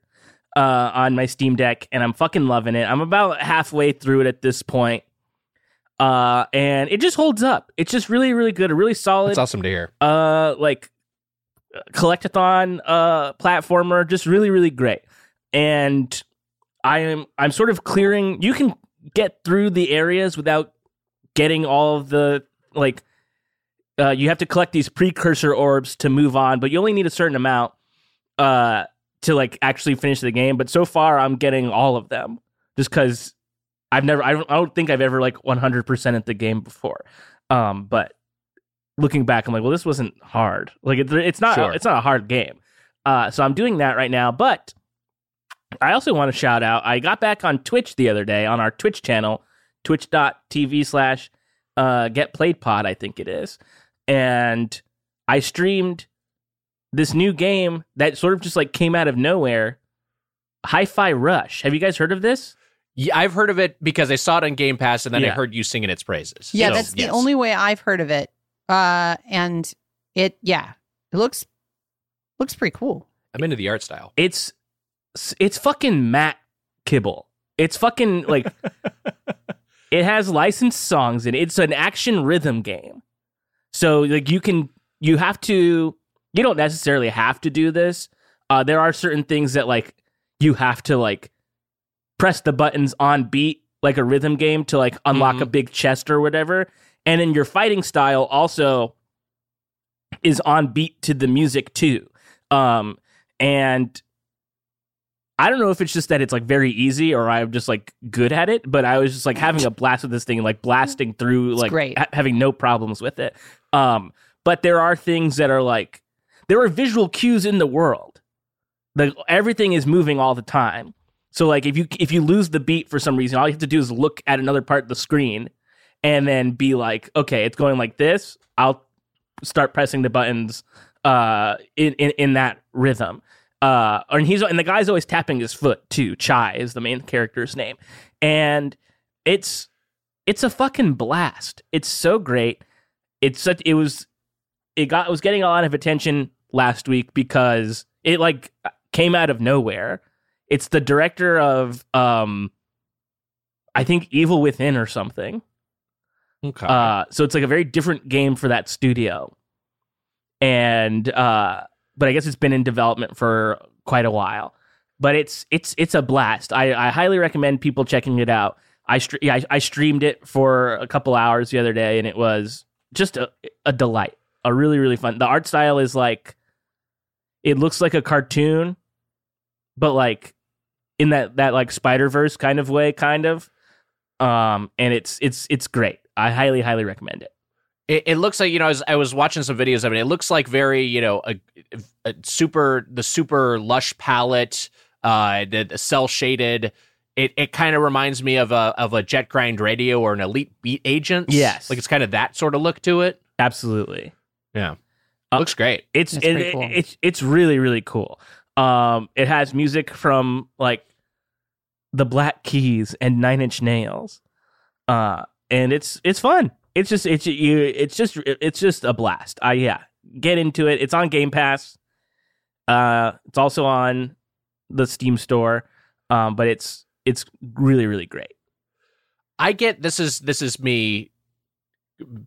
uh on my Steam Deck and I'm fucking loving it. I'm about halfway through it at this point. Uh and it just holds up. It's just really really good, a really solid It's awesome to hear. uh like collectathon uh platformer just really really great and i am i'm sort of clearing you can get through the areas without getting all of the like uh you have to collect these precursor orbs to move on but you only need a certain amount uh to like actually finish the game but so far i'm getting all of them just because i've never I don't, I don't think i've ever like 100% at the game before um but looking back, I'm like, well, this wasn't hard. Like it, it's not Sure. it's not a hard game. Uh, so I'm doing that right now. But I also want to shout out. I got back on Twitch the other day on our Twitch channel, twitch.tv slash uh, get played pod, I think it is. And I streamed this new game that sort of just like came out of nowhere. Hi-Fi Rush. Have you guys heard of this? Yeah, I've heard of it because I saw it on Game Pass, and then I heard you singing its praises. Yeah, So, that's the yes. only way I've heard of it. Uh, and it, yeah, it looks looks pretty cool. I'm into the art style. It's it's fucking Matt Kibble. It's fucking like (laughs) it has licensed songs and it's an action rhythm game. So like you can you have to you don't necessarily have to do this. Uh there are certain things that like you have to like press the buttons on beat like a rhythm game to like unlock a big chest or whatever. And then your fighting style also is on beat to the music too. Um and I don't know if it's just that it's like very easy or I'm just like good at it, but I was just like having a blast with this thing, like blasting through, It's like ha- having no problems with it. Um, but there are things that are like there are visual cues in the world. Like everything is moving all the time. So like if you if you lose the beat for some reason, all you have to do is look at another part of the screen and then be like, okay, it's going like this. I'll start pressing the buttons uh in in, in that rhythm. Uh and he's and the guy's always tapping his foot too. Chai is the main character's name. And it's it's a fucking blast. It's so great. It's such it was it got it was getting a lot of attention last week because it like came out of nowhere. It's the director of um I think Evil Within or something. Okay. Uh, so it's like a very different game for that studio. And uh, but I guess it's been in development for quite a while. But it's it's it's a blast. I, I highly recommend people checking it out. I, yeah, I I streamed it for a couple hours the other day, and it was just a, a delight. A really really fun. The art style is like it looks like a cartoon, but like in that that like Spider Verse kind of way, kind of. Um, and it's it's it's great. I highly highly recommend it. It, it looks like you know. I was, I was watching some videos of it. It looks like very you know a, a super the super lush palette, uh, the, the cell shaded. It it kind of reminds me of a of a Jet Grind Radio or an Elite Beat Agent. Yes. like it's kind of that sort of look to it. Absolutely. Yeah, Uh, looks great. It's That's it, pretty cool. it's it's really really cool. Um, it has music from like the Black Keys and Nine Inch Nails, uh, and it's it's fun. It's just it's you it's just it's just a blast. I yeah, get into it. It's on Game Pass. Uh, it's also on the Steam store. Um, but it's it's really really great. I get this is this is me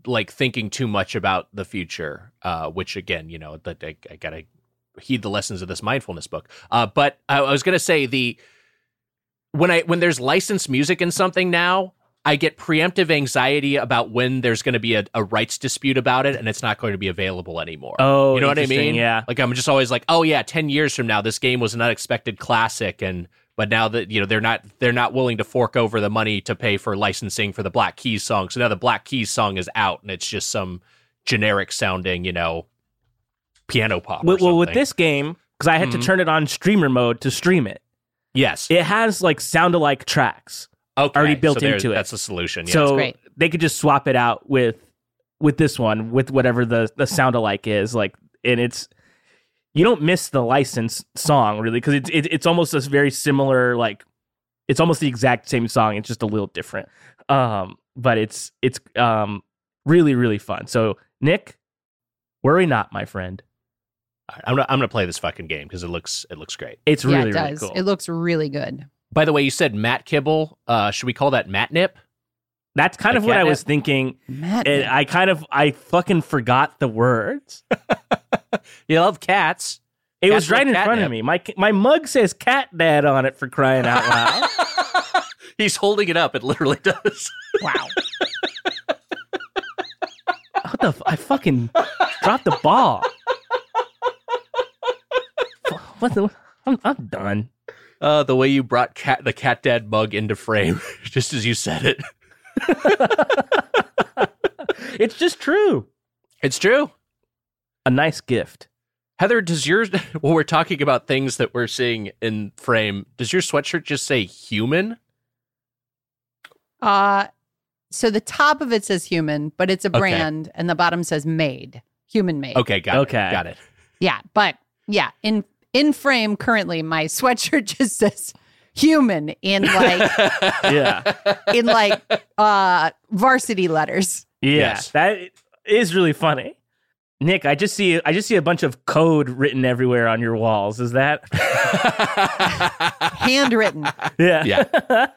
like thinking too much about the future, uh, which again, you know, that I, I gotta heed the lessons of this mindfulness book. Uh, but I, I was gonna say the when I when there's licensed music in something now, I get preemptive anxiety about when there's going to be a, a rights dispute about it and it's not going to be available anymore. Oh, you know what I mean? yeah. Like I'm just always like, oh yeah, ten years from now, this game was an unexpected classic, and but now that you know they're not they're not willing to fork over the money to pay for licensing for the Black Keys song, so now the Black Keys song is out, and it's just some generic sounding, you know, piano pop. or Well, well, with this game, because I had Mhm. to turn it on streamer mode to stream it. yes, It has like sound alike tracks. okay, already built so into it. That's the solution. Yeah. so great. they could just swap it out with with this one with whatever the the sound alike is like and it's you don't miss the license song really because it's it, it's almost a very similar like it's almost the exact same song it's just a little different um but it's it's um really really fun so nick worry not my friend All right, I'm gonna I'm gonna play this fucking game because it looks it looks great. it's yeah, really it really cool It looks really good. By the way, you said Matt Kibble. Uh, should we call that matt nip that's kind The of what i catnip? was thinking Matt, i kind of i fucking forgot the words (laughs) (laughs) You love cats. It was right in front of me. My my mug says "cat dad" on it for crying out loud. (laughs) He's holding it up. It literally does. (laughs) wow. what the? F- I fucking dropped the ball. What the? I'm, I'm done. Uh, the way you brought cat the cat dad mug into frame, just as you said it. It's just true. It's true. A nice gift. Heather, does yours (laughs) when we're talking about things that we're seeing in frame, does your sweatshirt just say human? Uh so the top of it says human, but it's a Okay. brand, and the bottom says made, human made. Okay, got Okay. it. Got it. Yeah, but yeah, in in frame currently, my (laughs) sweatshirt just says human in like (laughs) Yeah, in like uh varsity letters. yeah. Yes. That is really funny. Nick, I just see I just see a bunch of code written everywhere on your walls. Is that? (laughs) Handwritten. Yeah. Yeah.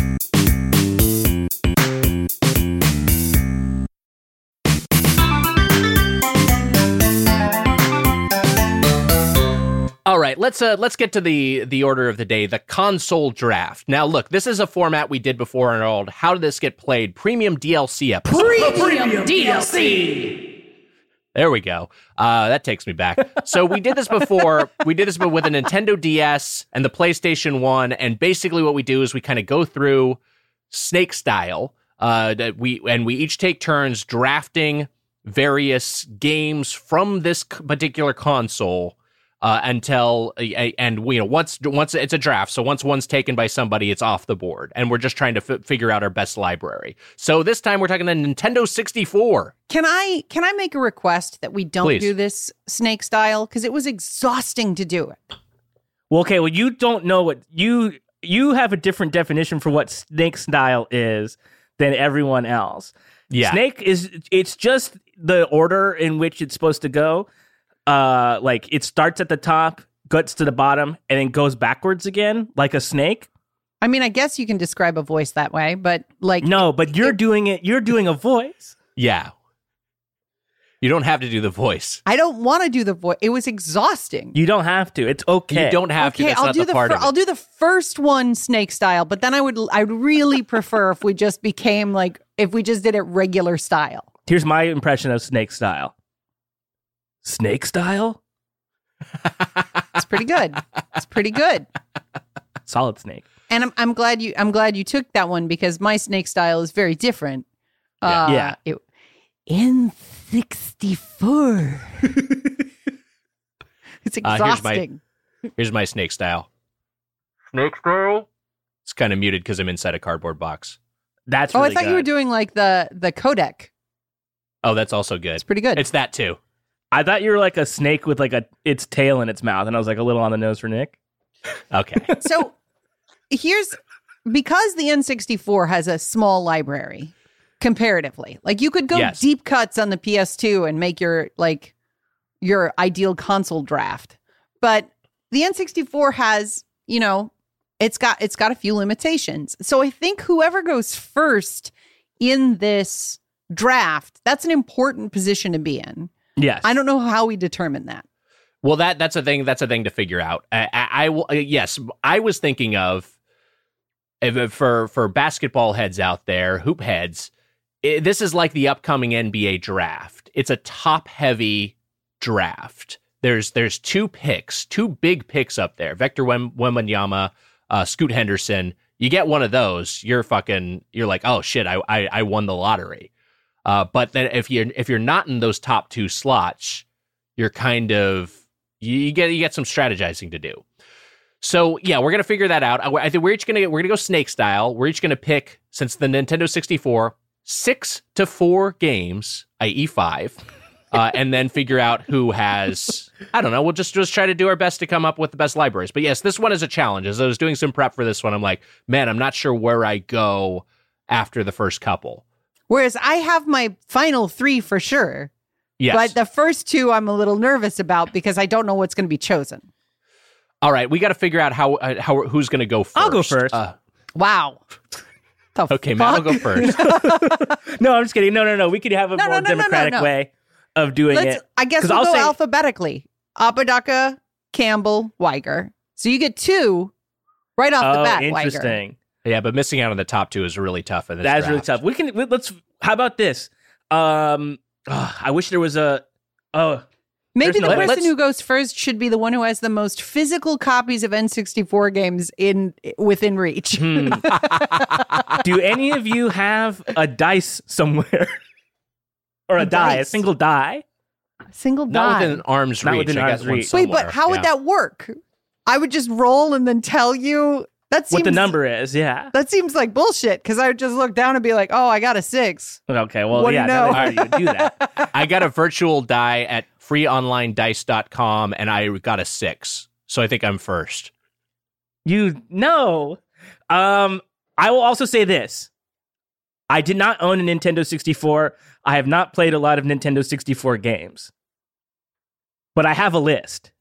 (laughs) All right, let's uh let's get to the the order of the day, the console draft. Now, look, this is a format we did before in our old How Did This Get Played premium DLC episode. Premium DLC. There we go. Uh, that takes me back. So we did this before. (laughs) we did this with a Nintendo DS and the PlayStation One, and basically what we do is we kind of go through snake style. Uh, that we and we each take turns drafting various games from this particular console. Uh, until uh, and you know once once it's a draft, so once one's taken by somebody, it's off the board, and we're just trying to f- figure out our best library. So this time we're talking the Nintendo 64. Can I can I make a request that we don't Please. do this snake style because it was exhausting to do it. Well, okay. Well, you don't know what you you have a different definition for what snake style is than everyone else. Yeah, Snake is it's just the order in which it's supposed to go. Uh like it starts at the top, guts to the bottom, and then goes backwards again, like a snake. I mean, I guess you can describe a voice that way, but like No, but you're doing it, you're doing a voice. Yeah. You don't have to do the voice. I don't want to do the voice. It was exhausting. You don't have to. It's okay. You don't have to. That's I'll not do the, the, fir- of it. I'll do the first one snake style, but then I would I'd really prefer if we just became like if we just did it regular style. Here's my impression of snake style. Snake style? It's pretty good. it's pretty good. Solid snake. And I'm I'm glad you I'm glad you took that one because my snake style is very different. Uh, Yeah. It, N64. (laughs) it's Uh, here's my- exhausting. Here's my snake style. Snake style. It's kind of muted because I'm inside a cardboard box. That's oh, I thought you were doing like the the codec. Oh, that's also good. It's pretty good. It's that too. I thought you were like a snake with like a its tail in its mouth, and I was like a little on the nose for Nick. Okay. (laughs) so here's because the N64 has a small library comparatively. Like you could go Yes. deep cuts on the PS2 and make your like your ideal console draft. But the N64 has, you know, it's got it's got a few limitations. So I think whoever goes first in this draft, that's an important position to be in. Yes, I don't know how we determine that. Well, that that's a thing. That's a thing to figure out. I, I, I will- uh, yes, I was thinking of for for basketball heads out there, hoop heads. i this is like the upcoming NBA draft. It's a top heavy draft. There's there's two picks, two big picks up there. Victor Wem- Wembanyama, uh, Scoot Henderson. You get one of those, you're fucking. You're like, oh shit, I I, I won the lottery. Uh, but then if you're if you're not in those top two slots, you're kind of you, get you get some strategizing to do. So yeah, we're gonna figure that out. I, I think we're each gonna we're gonna go snake style. We're each gonna pick since the Nintendo 64 six to four games, i.e. five, (laughs) uh, and then figure out who has. I don't know. We'll just just try to do our best to come up with the best libraries. But yes, this one is a challenge. As I was doing some prep for this one, I'm like, man, I'm not sure where I go after the first couple. Whereas I have my final three for sure. Yes. But the first two I'm a little nervous about because I don't know what's going to be chosen. All right, we got to figure out how uh, how who's going to go 1st I'll go first. Uh, Wow. The okay, Matt, will go first. (laughs) no, I'm just kidding. No, no, no. We could have a No, more no, no, no, no, democratic no. way of doing Let's, it. I guess 'Cause we'll I'll go say- alphabetically. Apodaca, Campbell, Weiger. So you get two right off the Oh, bat. Weiger. Interesting. yeah, but missing out on the top two is really tough. In this That's really tough. We can let- let's. How about this? Um, ugh, I wish there was a. Oh, Maybe There's the no- person who goes first should be the one who has the most physical copies of N64 games in within reach. hmm. (laughs) do any of you have a dice somewhere, (laughs) or a, A die, a single die? A Single Not die. within arm's Not reach. within I arm's one reach. Wait, but how would that work? I would just roll and then tell you. That seems What the number is? Yeah. That seems like bullshit because I would just look down and be like, "Oh, I got a six. Okay. Well, What do yeah. you now know? that you do that. (laughs) I got a virtual die at freeonlinedice.com and I got a six. So I think I'm first. You no. Um, I will also say this. I did not own a Nintendo 64. I have not played a lot of Nintendo 64 games. But I have a list.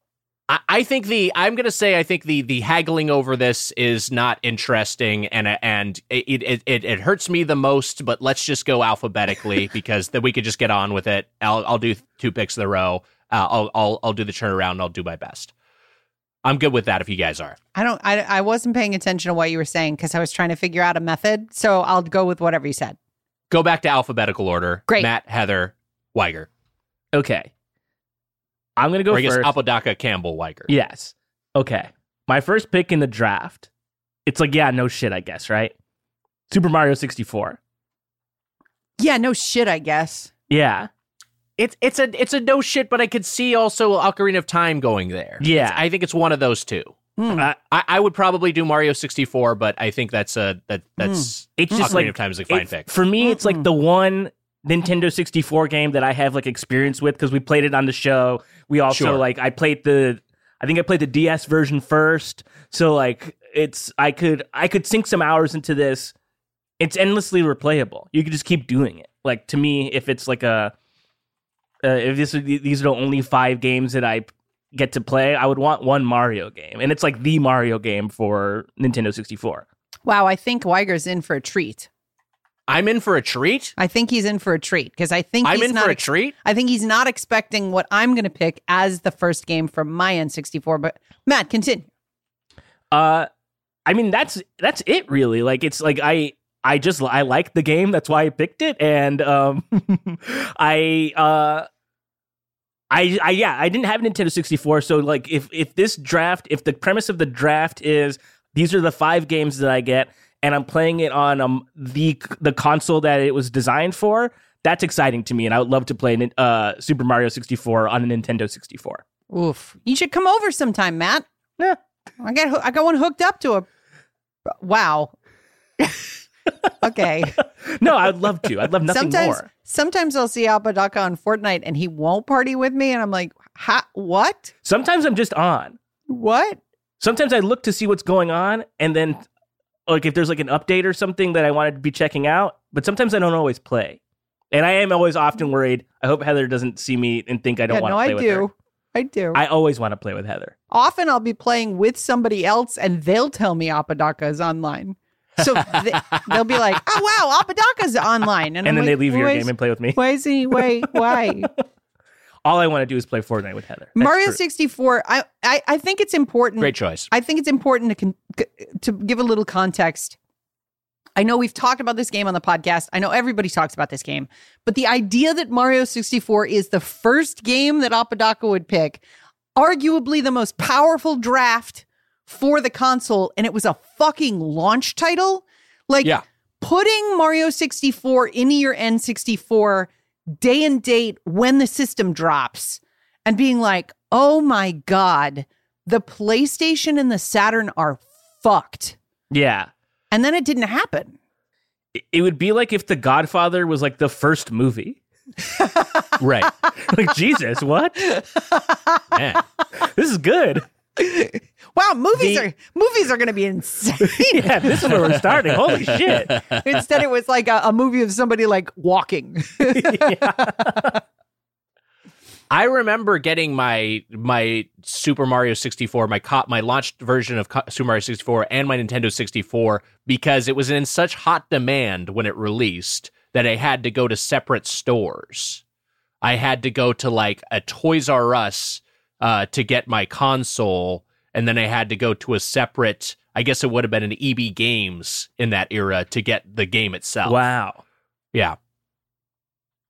I, I think the I'm gonna say I think the the haggling over this is not interesting and and it it, it it hurts me the most. But let's just go alphabetically (laughs) because then we could just get on with it. I'll I'll do two picks in a row. Uh, I'll I'll I'll do the turnaround. and I'll do my best. I'm good with that if you guys are. I don't. I, I wasn't paying attention to what you were saying because I was trying to figure out a method. So I'll go with whatever you said. Go back to alphabetical order. Great. Matt, Heather, Weiger. Okay. I'm gonna go or I guess first. Apodaca, Campbell, Weiger. Yes. Okay. My first pick in the draft. It's like, yeah, no shit, I guess, right? Super Mario 64. Yeah, no shit. I guess. Yeah. It's it's a it's a no shit, but I could see also Ocarina of Time going there. Yeah. It's- I think it's one of those two. Hmm. Uh, I, I would probably do Mario 64, but I think that's a that that's it's just Ocarina like of Time is a fine pick. For me, it's like the one Nintendo 64 game that I have like experience with because we played it on the show. We also Sure. like I played the I think I played the DS version first. So like it's I could I could sink some hours into this. It's endlessly replayable. You could just keep doing it. Like to me, if it's like a uh, if this these are the only five games that I get to play, I would want one Mario game, and it's like the Mario game for Nintendo 64. Wow, I think Weiger's in for a treat. I'm in for a treat. I think he's in for a treat because I think I'm he's in not for a ex- treat. I think he's not expecting what I'm going to pick as the first game from my N64. But Matt, continue. Uh, I mean that's that's it really. Like it's like I I just I like the game. That's why I picked it, and um, (laughs) I uh. I, I yeah I didn't have a Nintendo 64 so like if if this draft if the premise of the draft is these are the five games that I get and I'm playing it on um the the console that it was designed for, that's exciting to me, and I would love to play uh Super Mario 64 on a Nintendo 64. Oof. You should come over sometime, Matt. Yeah. I got I got one hooked up to a Wow. (laughs) okay. No, I'd love to. I'd love nothing sometimes more. sometimes I'll see Apodaca on Fortnite and he won't party with me and I'm like, ha, what? Sometimes I'm just on. What? Sometimes I look to see what's going on, and then like if there's like an update or something that I wanted to be checking out. But sometimes I don't always play, and I am always often worried. I hope Heather doesn't see me and think I don't yeah, want no, to play I with do. her. I do. I always want to play with Heather. Often I'll be playing with somebody else and they'll tell me Apodaca is online. So (laughs) th- they'll be like, "Oh wow, Apodaca's online," and, And then they leave your game and play with me. Why is he? Why? Why? (laughs) All I want to do is play Fortnite with Heather. That's Mario true. 64. I, I I think it's important. Great choice. I think it's important to con- to give a little context. I know we've talked about this game on the podcast. I know everybody talks about this game, but the idea that Mario 64 is the first game that Apodaca would pick, arguably the most powerful draft for the console, and it was a fucking launch title. Like Yeah. putting Mario 64 into your N64 day and date when the system drops and being like, oh my God, the PlayStation and the Saturn are fucked. Yeah. And then it didn't happen. It- would be like if The Godfather was like the first movie. (laughs) Right. Like Jesus, what? (laughs) Man. This is good. (laughs) Wow, movies The- are movies are going to be (laughs) insane. Yeah, this is where we're starting. Holy (laughs) shit. Instead, it was like a, a movie of somebody like walking. (laughs) I remember getting my my Super Mario 64, my co- my launched version of Co- Super Mario 64 and my Nintendo 64 because it was in such hot demand when it released that I had to go to separate stores. I had to go to like a Toys R Us uh, to get my console, and then I had to go to a separate. I guess it would have been an EB Games in that era to get the game itself. Wow. Yeah.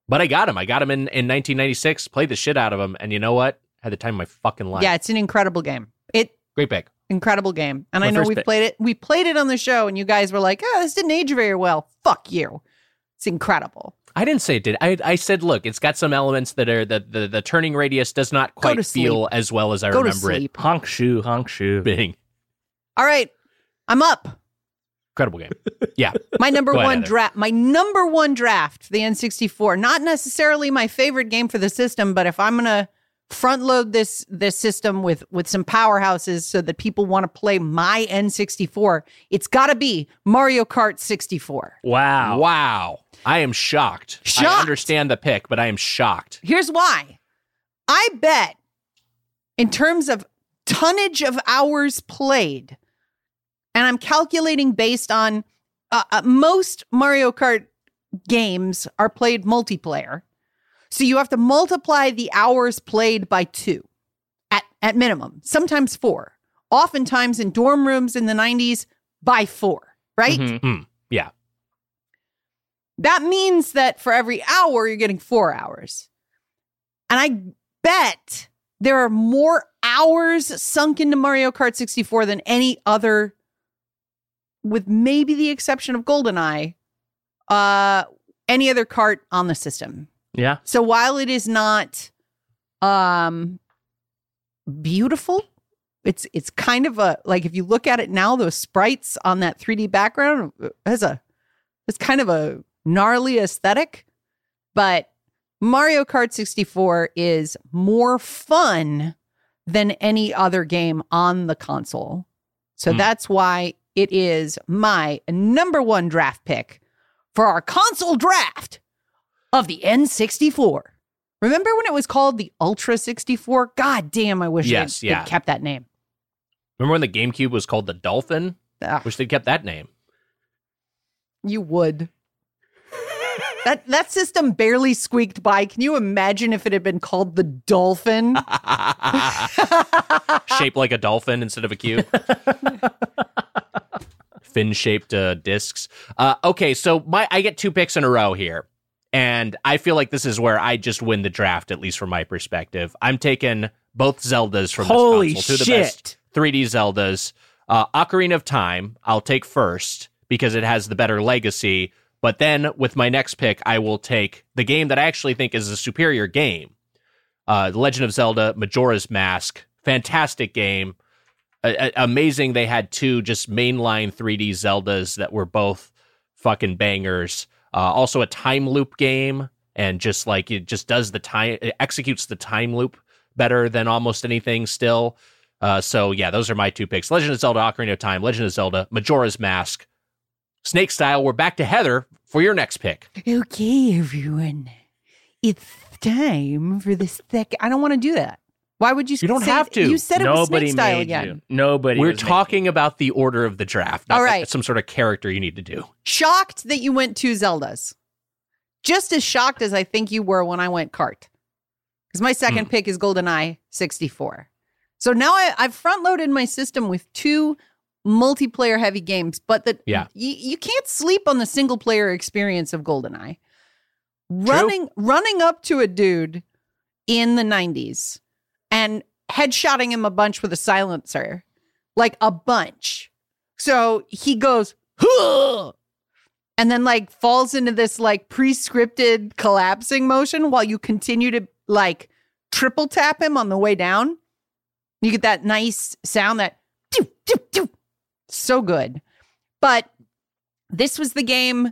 But I got him. I got him in, in 1996, played the shit out of him, and you know what? Had the time of my fucking life. yeah, it's an incredible game. It Great pick. incredible game. And My I know first we pick. played it. We played it on the show, and you guys were like, "Oh, this didn't age very well." Fuck you. It's incredible. I didn't say it did. I, I said, look, it's got some elements that are the, the, the turning radius does not quite feel as well as I Go remember it. Honk shoe, honk shoe. being. All right, I'm up. Incredible game. Yeah. (laughs) My number Go one draft. My number one draft, the N64. Not necessarily my favorite game for the system, but if I'm gonna front load this this system with with some powerhouses so that people want to play my N64, it's got to be Mario Kart 64. Wow. Wow. I am shocked. I understand the pick, but I am shocked. Here's why. I bet in terms of tonnage of hours played, and I'm calculating based on uh, uh, most Mario Kart games are played multiplayer. So you have to multiply the hours played by two at, at minimum, sometimes four. Oftentimes in dorm rooms in the 90s, by four, right? Mhm. Yeah. That means that for every hour, you're getting four hours. And I bet there are more hours sunk into Mario Kart 64 than any other, with maybe the exception of GoldenEye, uh, any other cart on the system. Yeah. So while it is not um beautiful, it's it's kind of a like if you look at it now, those sprites on that 3D background uh, has a it's kind of a gnarly aesthetic. But Mario Kart 64 is more fun than any other game on the console. So Hmm. that's why it is my number one draft pick for our console draft of the N64. Remember when it was called the Ultra 64? God damn, I wish Yes, they'd, yeah. kept that name. Remember when the GameCube was called the Dolphin? Ugh, Wish they'd kept that name. you would. that that system barely squeaked by. Can you imagine if it had been called the Dolphin? (laughs) Shaped like a dolphin instead of a cube. (laughs) Fin shaped uh, discs. Uh, okay, so my I get two picks in a row here. And I feel like this is where I just win the draft, at least from my perspective. I'm taking both Zeldas from Holy this console. Two of the shit. best 3D Zeldas. Uh, Ocarina of Time, I'll take first because it has the better legacy. But then with my next pick, I will take the game that I actually think is a superior game. Uh, the Legend of Zelda Majora's Mask. Fantastic game. A- a- amazing they had two just mainline 3D Zeldas that were both fucking bangers. Uh, also a time loop game and just like it just does the time it executes the time loop better than almost anything still. Uh, so yeah, those are my two picks: Legend of Zelda: Ocarina of Time, Legend of Zelda: Majora's Mask. Snake style. We're back to Heather for your next pick. Okay, everyone. It's time for the second. I don't want to do that. Why would you? You don't say- have to. You said it was Nobody snake style made again. you. Nobody. We're was making talking about the order of the draft, not All like some sort of character you need to do. Shocked that you went two Zeldas. Just as shocked as I think you were when I went cart. Because my second Hmm. pick is GoldenEye 64. So now I, I've front loaded my system with two multiplayer heavy games, but that Yeah. you, you can't sleep on the single player experience of GoldenEye. Running running up to a dude in the 90s and headshotting him a bunch with a silencer. Like a bunch. So he goes, "Huh!" and then like falls into this like pre-scripted collapsing motion while you continue to like triple tap him on the way down. You get that nice sound that doo, doo, doo. so good. But this was the game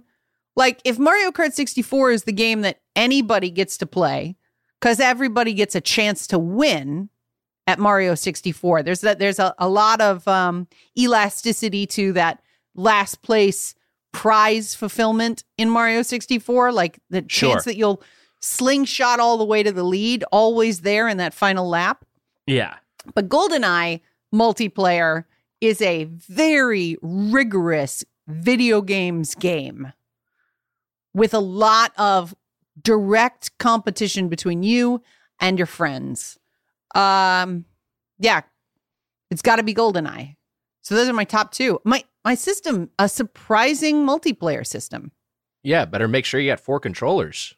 like if Mario Kart 64 is the game that anybody gets to play cuz everybody gets a chance to win at Mario 64. There's that there's a, a lot of um elasticity to that last place prize fulfillment in Mario 64 like the Sure. chance that you'll slingshot all the way to the lead always there in that final lap. Yeah. But GoldenEye multiplayer is a very rigorous video games game with a lot of direct competition between you and your friends. Um yeah, it's got to be GoldenEye. So those are my top 2. My my system a surprising multiplayer system. Yeah, better make sure you got four controllers.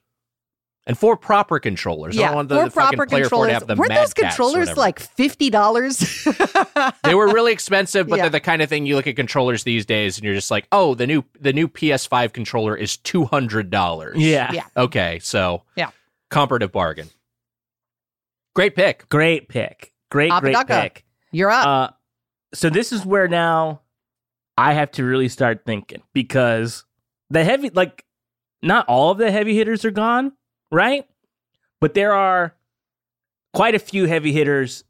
And four proper controllers. I yeah, don't want the, four the fucking proper player four to controllers. have the Weren't those Cats controllers like fifty dollars? (laughs) they were really expensive, but Yeah. they're the kind of thing you look at controllers these days and you're just like, oh, the new the new PS5 controller is two hundred dollars. Yeah. Yeah. Okay, so Yeah. comparative bargain. Great pick. Great pick. Great, great Apodaca. pick. You're up. Uh, so this is where now I have to really start thinking because the heavy, like, not all of the heavy hitters are gone, right? But there are quite a few heavy hitters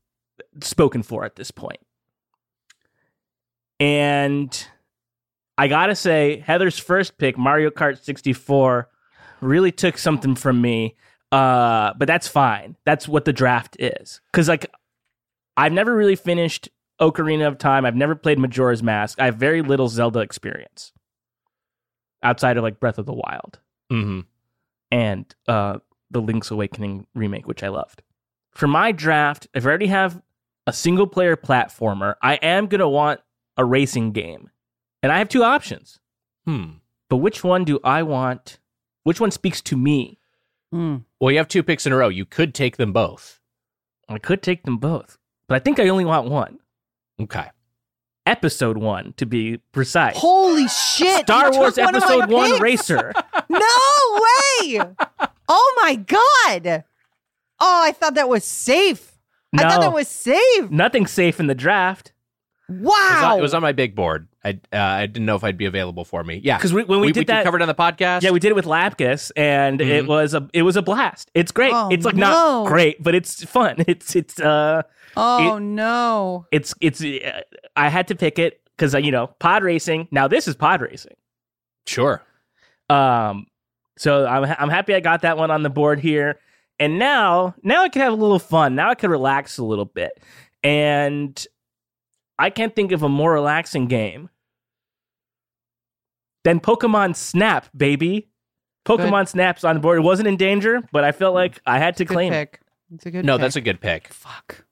spoken for at this point. And I gotta say, Heather's first pick, Mario Kart 64, really took something from me. Uh, but that's fine. That's what the draft is. Cause like I've never really finished Ocarina of Time. I've never played Majora's Mask. I have very little Zelda experience outside of like Breath of the Wild Mm-hmm. And uh, the Link's Awakening remake, which I loved. For my draft, if I already have a single player platformer, I am going to want a racing game. And I have two options. Hmm. But which one do I want? Which one speaks to me? Mm. Well, you have two picks in a row. You could take them both. I could take them both, but I think I only want one. Okay. Episode one, to be precise. Holy shit! Star Wars took one Episode One picks. Racer. (laughs) No way! Oh my god! Oh, I thought that was safe. I thought that was safe. Nothing safe in the draft It was, Wow! on, it was on my big board. I uh, I didn't know if I'd be available for me. Yeah, because when we, did that. covered on the podcast. yeah, we did it with Lapkus, and it Mhm. was a it was a blast. It's great. Oh, it's like no. not great, but it's fun. (laughs) It's it's uh oh it- no! it's it's. Uh, I had to pick it because uh, you know pod racing. Now this is pod racing. sure. Um, so I'm ha- I'm happy I got that one on the board here, and now now I can have a little fun. Now I can relax a little bit, and I can't think of a more relaxing game than Pokemon Snap, baby. Pokemon Snap's on the board. It wasn't in danger, but I felt like I had to Good claim it. pick. It's a good. Pick. No, pick. that's a good pick. fuck.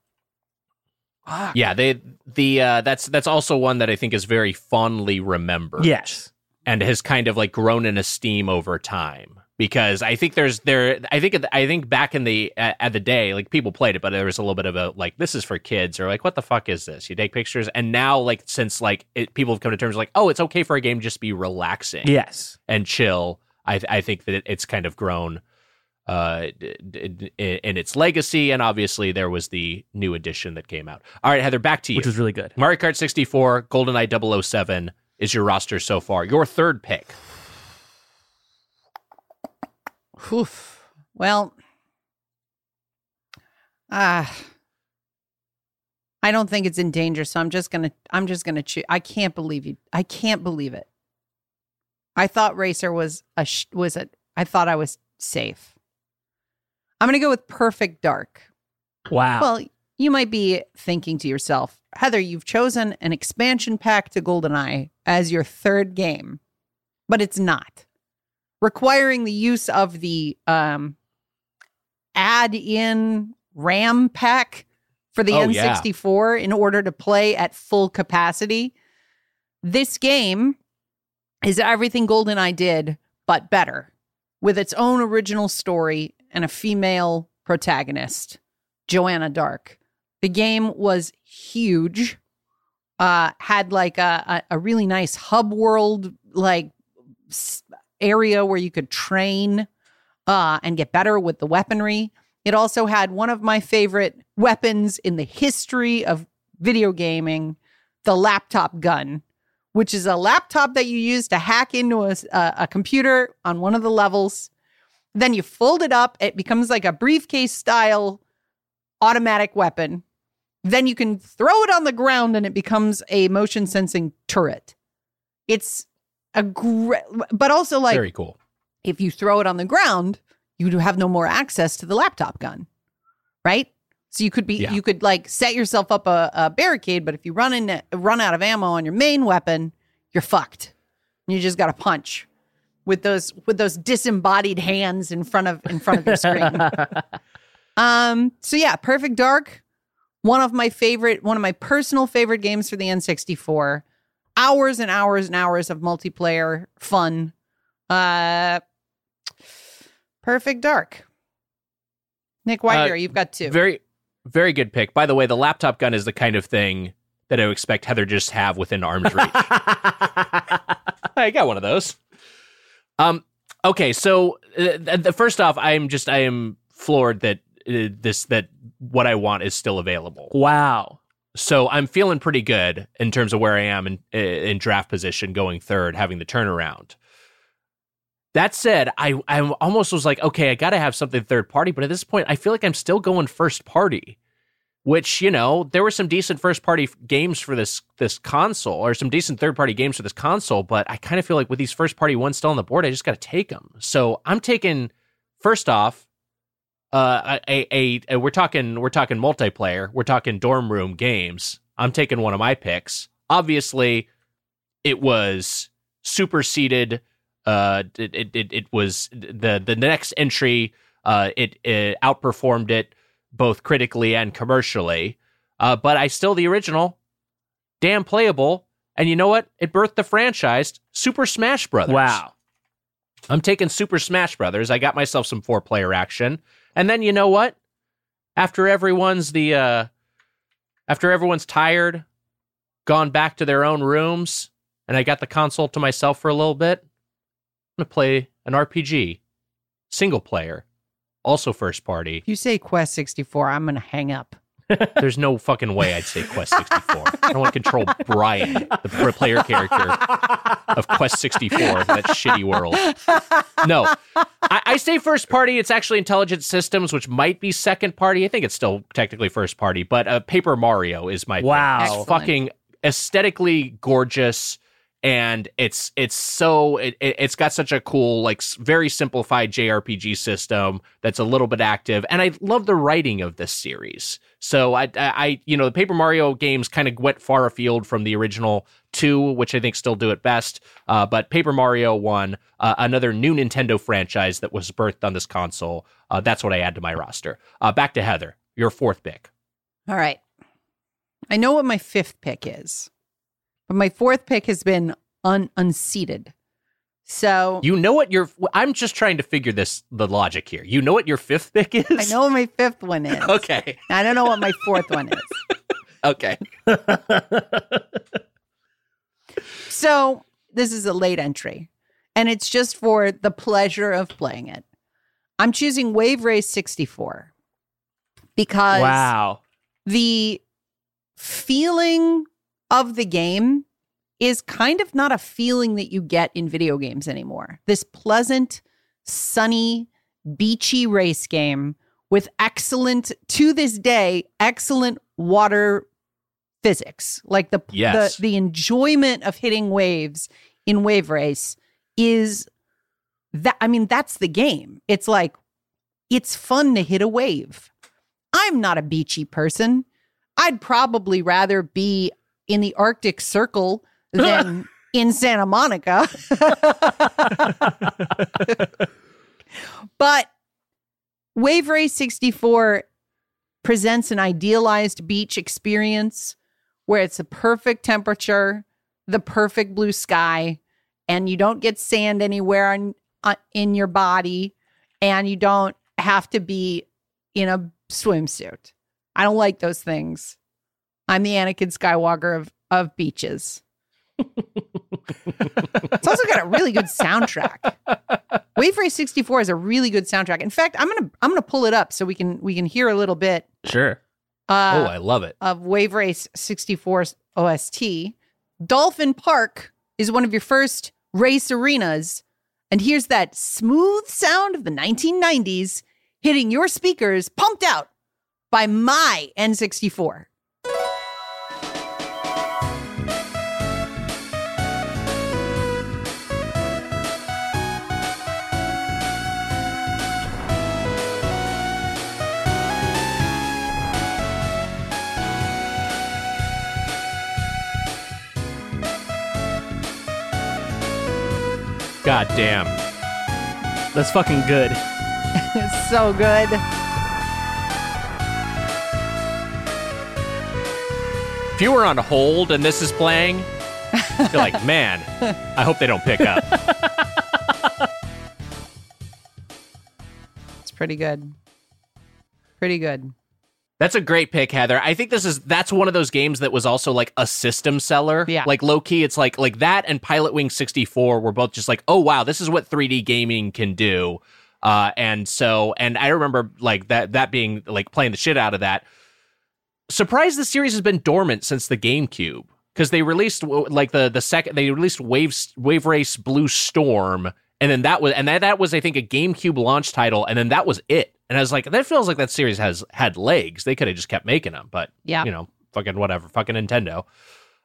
Fuck. Yeah, they the uh, that's that's also one that I think is very fondly remembered. Yes. and has kind of like grown in esteem over time. because I think there's there I think I think back in the at, at the day like people played it but there was a little bit of a like this is for kids or like what the fuck is this you take pictures and now like since like it, people have come to terms like oh it's okay for a game just be relaxing Yes. and chill I I think that it's kind of grown uh d- d- in its legacy and obviously there was the new edition that came out all right Heather back to you Which was really good. Mario Kart 64 GoldenEye 007 is your roster so far your third pick Oof. Well, ah, I don't think it's in danger, so I'm just gonna. I'm just gonna choose. I can't believe you. I can't believe it. I thought Racer was a sh- was a. I thought I was safe. I'm gonna go with Perfect Dark. Wow. Well, you might be thinking to yourself, Heather, you've chosen an expansion pack to GoldenEye as your third game, but it's not. Requiring the use of the um, add in RAM pack for the Oh. N64 in order to play at full capacity. This game is everything GoldenEye did, but better, with its own original story and a female protagonist. Joanna Dark. The game was huge. Uh, had like a, a, a really nice hub world like area where you could train uh, and get better with the weaponry. It also had one of my favorite weapons in the history of video gaming, the laptop gun, which is a laptop that you use to hack into a computer on one of the levels. Then you fold it up, it becomes like a briefcase style automatic weapon. Then you can throw it on the ground and it becomes a motion sensing turret. It's a great, but also like very cool if you throw it on the ground, you have no more access to the laptop gun, right? So you could be Yeah. you could like set yourself up a, a barricade, but if you run in run out of ammo on your main weapon, you're fucked. You just got to punch with those with those disembodied hands in front of in front of your screen. (laughs) Um, so yeah, Perfect Dark, one of my favorite, one of my personal favorite games for the N64. Hours and hours and hours of multiplayer fun. Uh Perfect Dark. Nick Wiger, Uh, you've got two. Very, very good pick. By the way, the laptop gun is the kind of thing that I would expect Heather just have within arm's reach. (laughs) I got one of those. Um. Okay. So, uh, th- first off, I'm just I am floored that uh, this that what I want is still available. wow. So I'm feeling pretty good in terms of where I am in in draft position, going third, having the turnaround. That said, I I almost was like, okay, I got to have something third party, but at this point, I feel like I'm still going first party. Which you know, there were some decent first party games for this this console, or some decent third party games for this console, but I kind of feel like with these first party ones still on the board, I just got to take them. So I'm taking first off, uh, a, a, a we're talking we're talking multiplayer, we're talking dorm room games. I'm taking one of my picks. Obviously, it was superseded. Uh, it it, it, was the the next entry. Uh, it, it outperformed it both critically and commercially. Uh, but I still the original, damn playable. And you know what? It birthed the franchise Super Smash Brothers. Wow. I'm taking Super Smash Brothers. I got myself some four player action. And then you know what? After everyone's the uh after everyone's tired, gone back to their own rooms, and I got the console to myself for a little bit, I'm gonna play an RPG. Single player. Also first party. If you say Quest 64, I'm going to hang up. (laughs) There's no fucking way I'd say Quest 64. I don't want to control Brian, the player character of Quest 64, that shitty world. No, I, I say first party. It's actually Intelligent Systems, which might be second party. I think it's still technically first party, but uh, Paper Mario is my pick. Wow. It's fucking aesthetically gorgeous. And it's it's so it, it- it's got such a cool like very simplified JRPG system that's a little bit active, and I love the writing of this series. So I, I, I you know, the Paper Mario games kind of went far afield from the original two, which I think still do it best. Uh, but Paper Mario One, uh, another new Nintendo franchise that was birthed on this console. Uh, that's what I add to my roster. Uh, back to Heather, your fourth pick. All right. I know what my fifth pick is, but my fourth pick has been un- unseated. So You know what your I'm just trying to figure this the logic here. You know what your fifth pick is? I know what my fifth one is. (laughs) Okay. I don't know what my fourth one is. (laughs) Okay. (laughs) So this is a late entry, and it's just for the pleasure of playing it. I'm choosing Wave Race 64 because wow. the feeling of the game is kind of not a feeling that you get in video games anymore. This pleasant, sunny, beachy race game with excellent, to this day, excellent water physics. Like the Yes. the, the enjoyment of hitting waves in Wave Race is that I mean, that's the game. It's like it's fun to hit a wave. I'm not a beachy person. I'd probably rather be in the Arctic Circle than (laughs) in Santa Monica. (laughs) but Wave Race 64 presents an idealized beach experience where it's a perfect temperature, the perfect blue sky, and you don't get sand anywhere on, uh, in your body, and you don't have to be in a swimsuit. I don't like those things. I'm the Anakin Skywalker of of beaches. (laughs) it's also got a really good soundtrack. Wave Race 64 is a really good soundtrack. In fact, I'm gonna I'm gonna pull it up so we can we can hear a little bit Sure. uh, oh, I love it. of Wave Race 64 OST. Dolphin Park is one of your first race arenas. And here's that smooth sound of the 1990s hitting your speakers, pumped out by my N64. God damn. That's fucking good. It's (laughs) so good. If you were on hold and this is playing, you're like, (laughs) man, I hope they don't pick up. It's pretty good. Pretty good. That's a great pick, Heather. I think this is that's one of those games that was also like a system seller. Yeah. Like low key, it's like like that and Pilot Wing 64 were both just like, oh wow, this is what 3D gaming can do. Uh, and so and I remember like that that being like playing the shit out of that. Surprised the series has been dormant since the GameCube because they released like the the second they released Wave Wave Race Blue Storm and then that was and that, that was I think a GameCube launch title and then that was it. And I was like, that feels like that series has had legs. They could have just kept making them, but Yeah. you know, fucking whatever, fucking Nintendo.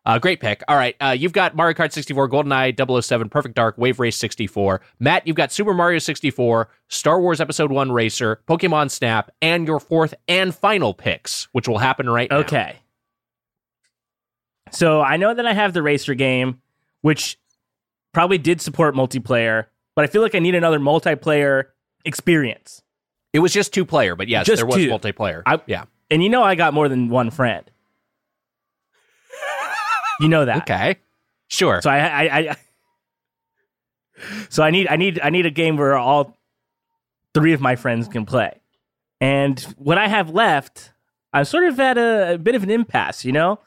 Uh, great pick. All right, uh, you've got Mario Kart 64, GoldenEye 007, Perfect Dark, Wave Race 64. Matt, you've got Super Mario 64, Star Wars Episode 1 Racer, Pokemon Snap, and your fourth and final picks, which will happen right now. Okay. So I know that I have the racer game, which probably did support multiplayer, but I feel like I need another multiplayer experience. It was just two player, but yes, Just there was two. multiplayer. I- yeah. And you know I got more than one friend. You know that. Okay. Sure. So I, I, I so I need I need I need a game where all three of my friends can play. And what I have left, I'm sort of at a, a bit of an impasse, you know?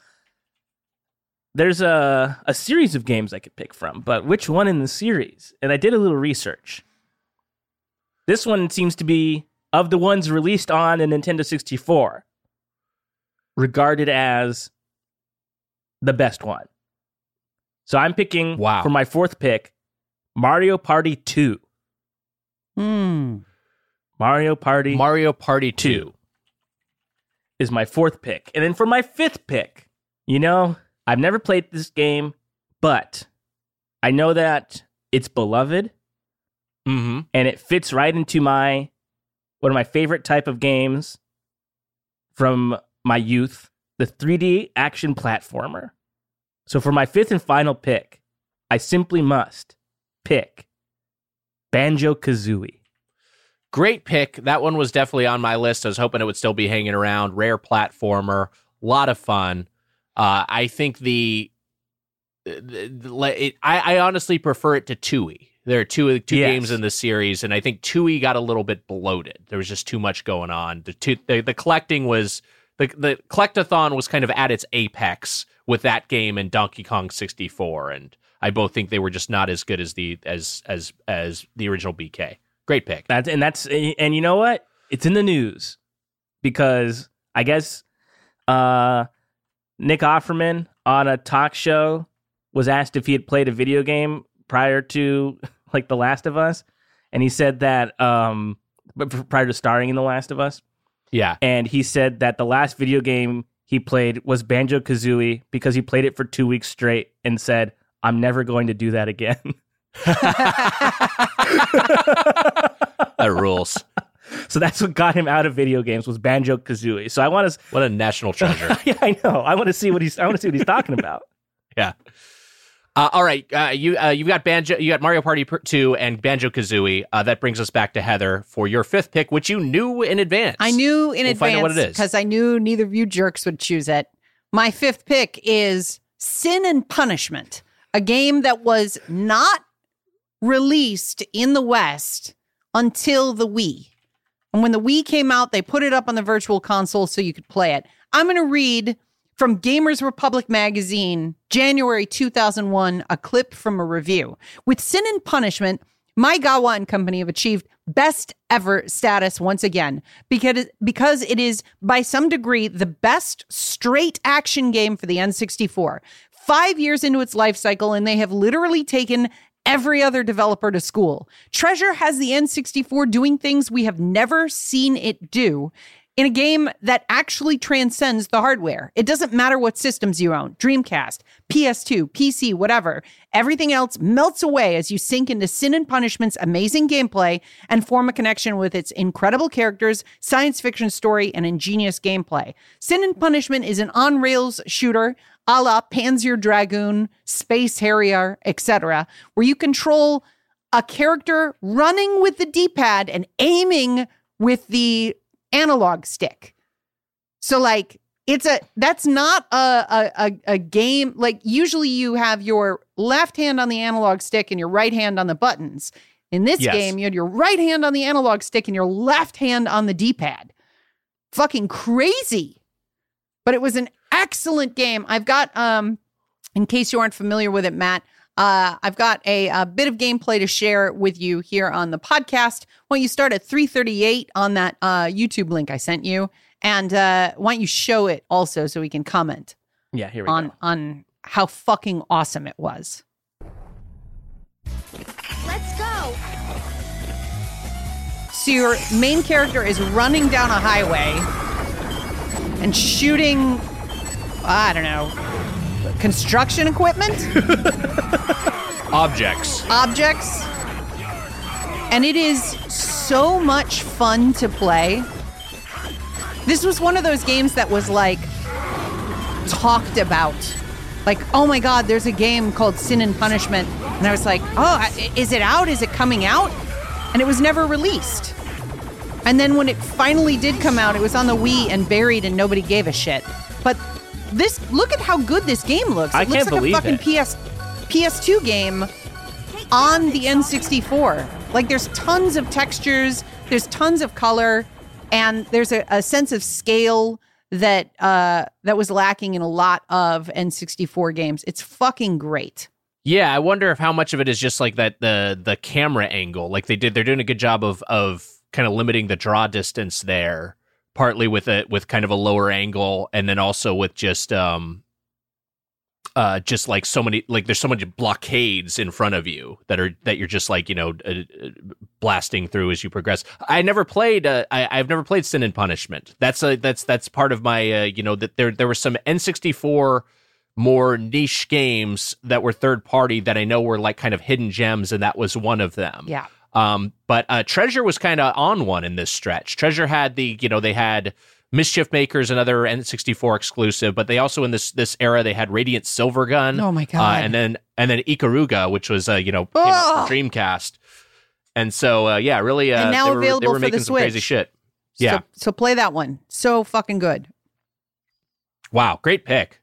There's a a series of games I could pick from, but which one in the series? And I did a little research. This one seems to be of the ones released on a Nintendo 64 regarded as the best one. So I'm picking Wow. for my fourth pick Mario Party 2. Hmm. Mario Party Mario Party 2. 2 is my fourth pick. And then for my fifth pick, you know, I've never played this game, but I know that it's beloved Mm-hmm. and it fits right into my one of my favorite type of games from my youth, the 3D action platformer. So for my fifth and final pick, I simply must pick Banjo Kazooie. Great pick. That one was definitely on my list. I was hoping it would still be hanging around. Rare platformer, lot of fun. Uh, I think the, the- the- it, I, I honestly prefer it to Tooie. There are two two Yes. games in the series, and I think Tooie got a little bit bloated. There was just too much going on. The two, the, the collecting was the the collectathon was kind of at its apex with that game and Donkey Kong 64, and I both think they were just not as good as the as as as the original BK. Great pick. That's and that's and you know what? It's in the news because I guess uh, Nick Offerman on a talk show was asked if he had played a video game prior to (laughs) like The Last of Us, and he said that um, but prior to starring in The Last of Us, Yeah. and he said that the last video game he played was Banjo Kazooie because he played it for two weeks straight and said, "I'm never going to do that again." (laughs) That rules. (laughs) so that's what got him out of video games was Banjo Kazooie. So I want to What a national treasure. yeah, I know. I want to see what he's. I want to see what he's talking about. Yeah. Uh, all right, uh, you uh, you've got Banjo, you got Mario Party two and Banjo Kazooie. Uh, that brings us back to Heather for your fifth pick, which you knew in advance. I knew in We'll find out what advance it is. because I knew neither of you jerks would choose it. My fifth pick is Sin and Punishment, a game that was not released in the West until the Wii. And when the Wii came out, they put it up on the virtual console so you could play it. I'm going to read from Gamers Republic magazine, January 2001, a clip from a review. With Sin and Punishment, Maegawa and company have achieved best ever status once again because because it is by some degree the best straight action game for the N64. 5 years into its life cycle and they have literally taken every other developer to school. Treasure has the N64 doing things we have never seen it do in a game that actually transcends the hardware. It doesn't matter what systems you own Dreamcast, PS2, PC, whatever. Everything else melts away as you sink into Sin and Punishment's amazing gameplay and form a connection with its incredible characters, science fiction story, and ingenious gameplay. Sin and Punishment is an on rails shooter a la Panzer Dragoon, Space Harrier, etc., where you control a character running with the D pad and aiming with the analog stick. So like it's a that's not a, a a game like usually you have your left hand on the analog stick and your right hand on the buttons. In this Yes. game, you had your right hand on the analog stick and your left hand on the D-pad. Fucking crazy. But it was an excellent game. I've got um in case you aren't familiar with it, Matt, uh, I've got a, a bit of gameplay to share with you here on the podcast. Why don't you start at 338 on that uh, YouTube link I sent you? And uh, why don't you show it also so we can comment Yeah, here we on, go. on how fucking awesome it was? Let's go. So your main character is running down a highway and shooting, I don't know, construction equipment? (laughs) Objects. objects. And it is so much fun to play. This was one of those games that was like talked about. Like, oh my God, there's a game called Sin and Punishment. And I was like, oh, is it out? Is it coming out? And it was never released. And then when it finally did come out, it was on the Wii and buried and nobody gave a shit. But this, look at how good this game looks. It I looks can't like believe a fucking it. PS PS2 game on the N64. Like there's tons of textures, there's tons of color, and there's a, a sense of scale that uh, that was lacking in a lot of N64 games. It's fucking great. Yeah, I wonder if how much of it is just like that the the camera angle. Like they did, they're doing a good job of of kind of limiting the draw distance there, partly with a with kind of a lower angle, and then also with just um uh just like so many like there's so many blockades in front of you that are that you're just like you know uh, uh, blasting through as you progress i never played uh, I, i've never played sin and punishment that's a that's that's part of my uh, you know that there there were some n64 more niche games that were third party that I know were like kind of hidden gems, and that was one of them. Yeah. Um, but uh, Treasure was kind of on one in this stretch. Treasure had the, you know, they had Mischief Makers, another N64 exclusive, but they also in this this era they had Radiant Silvergun. Oh my Uh, God. and then and then Ikaruga, which was uh, you know came out for Dreamcast. And so uh, yeah, really, uh, And now they were, they available were for the making some crazy shit. Yeah. So, so play that one. So fucking good. Wow, great pick.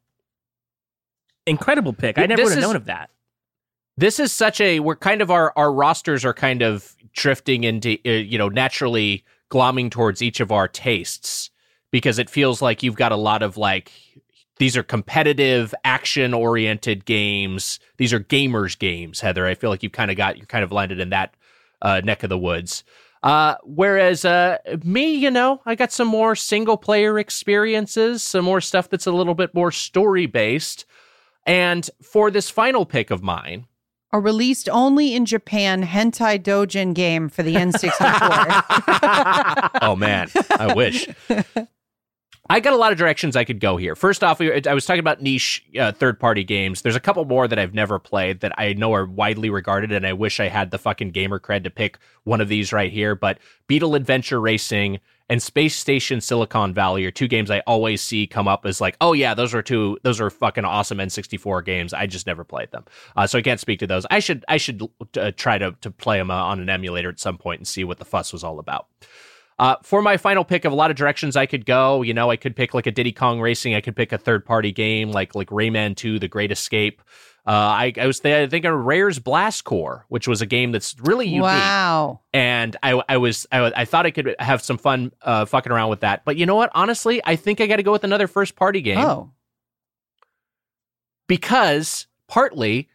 Incredible pick. I never This would have is- known of that. This is such a we're kind of our our rosters are kind of drifting into uh, you know naturally glomming towards each of our tastes because it feels like you've got a lot of like these are competitive action oriented games. These are gamers games heather. I feel like you've kind of got you're kind of landed in that uh, neck of the woods. Uh, whereas uh, me you know i got some more single player experiences some more stuff that's a little bit more story based and for this final pick of mine A released only in Japan hentai dojin game for the N64. (laughs) oh man, I wish. I got a lot of directions I could go here. First off, I was talking about niche uh, third party games. There's a couple more that I've never played that I know are widely regarded, and I wish I had the fucking gamer cred to pick one of these right here. But Beetle Adventure Racing and Space Station Silicon Valley are two games I always see come up as like, oh yeah, those are two, those are fucking awesome N64 games. I just never played them, uh, so I can't speak to those. I should, I should uh, try to to play them uh, on an emulator at some point and see what the fuss was all about. Uh, for my final pick of a lot of directions I could go, you know, I could pick like a Diddy Kong Racing. I could pick a third party game like like Rayman 2, The Great Escape. Uh, I, I was th- thinking Rare's Blast Corps, which was a game that's really unique. wow. And I, I was I, I thought I could have some fun uh, fucking around with that. But you know what? Honestly, I think I got to go with another first party game Oh. because partly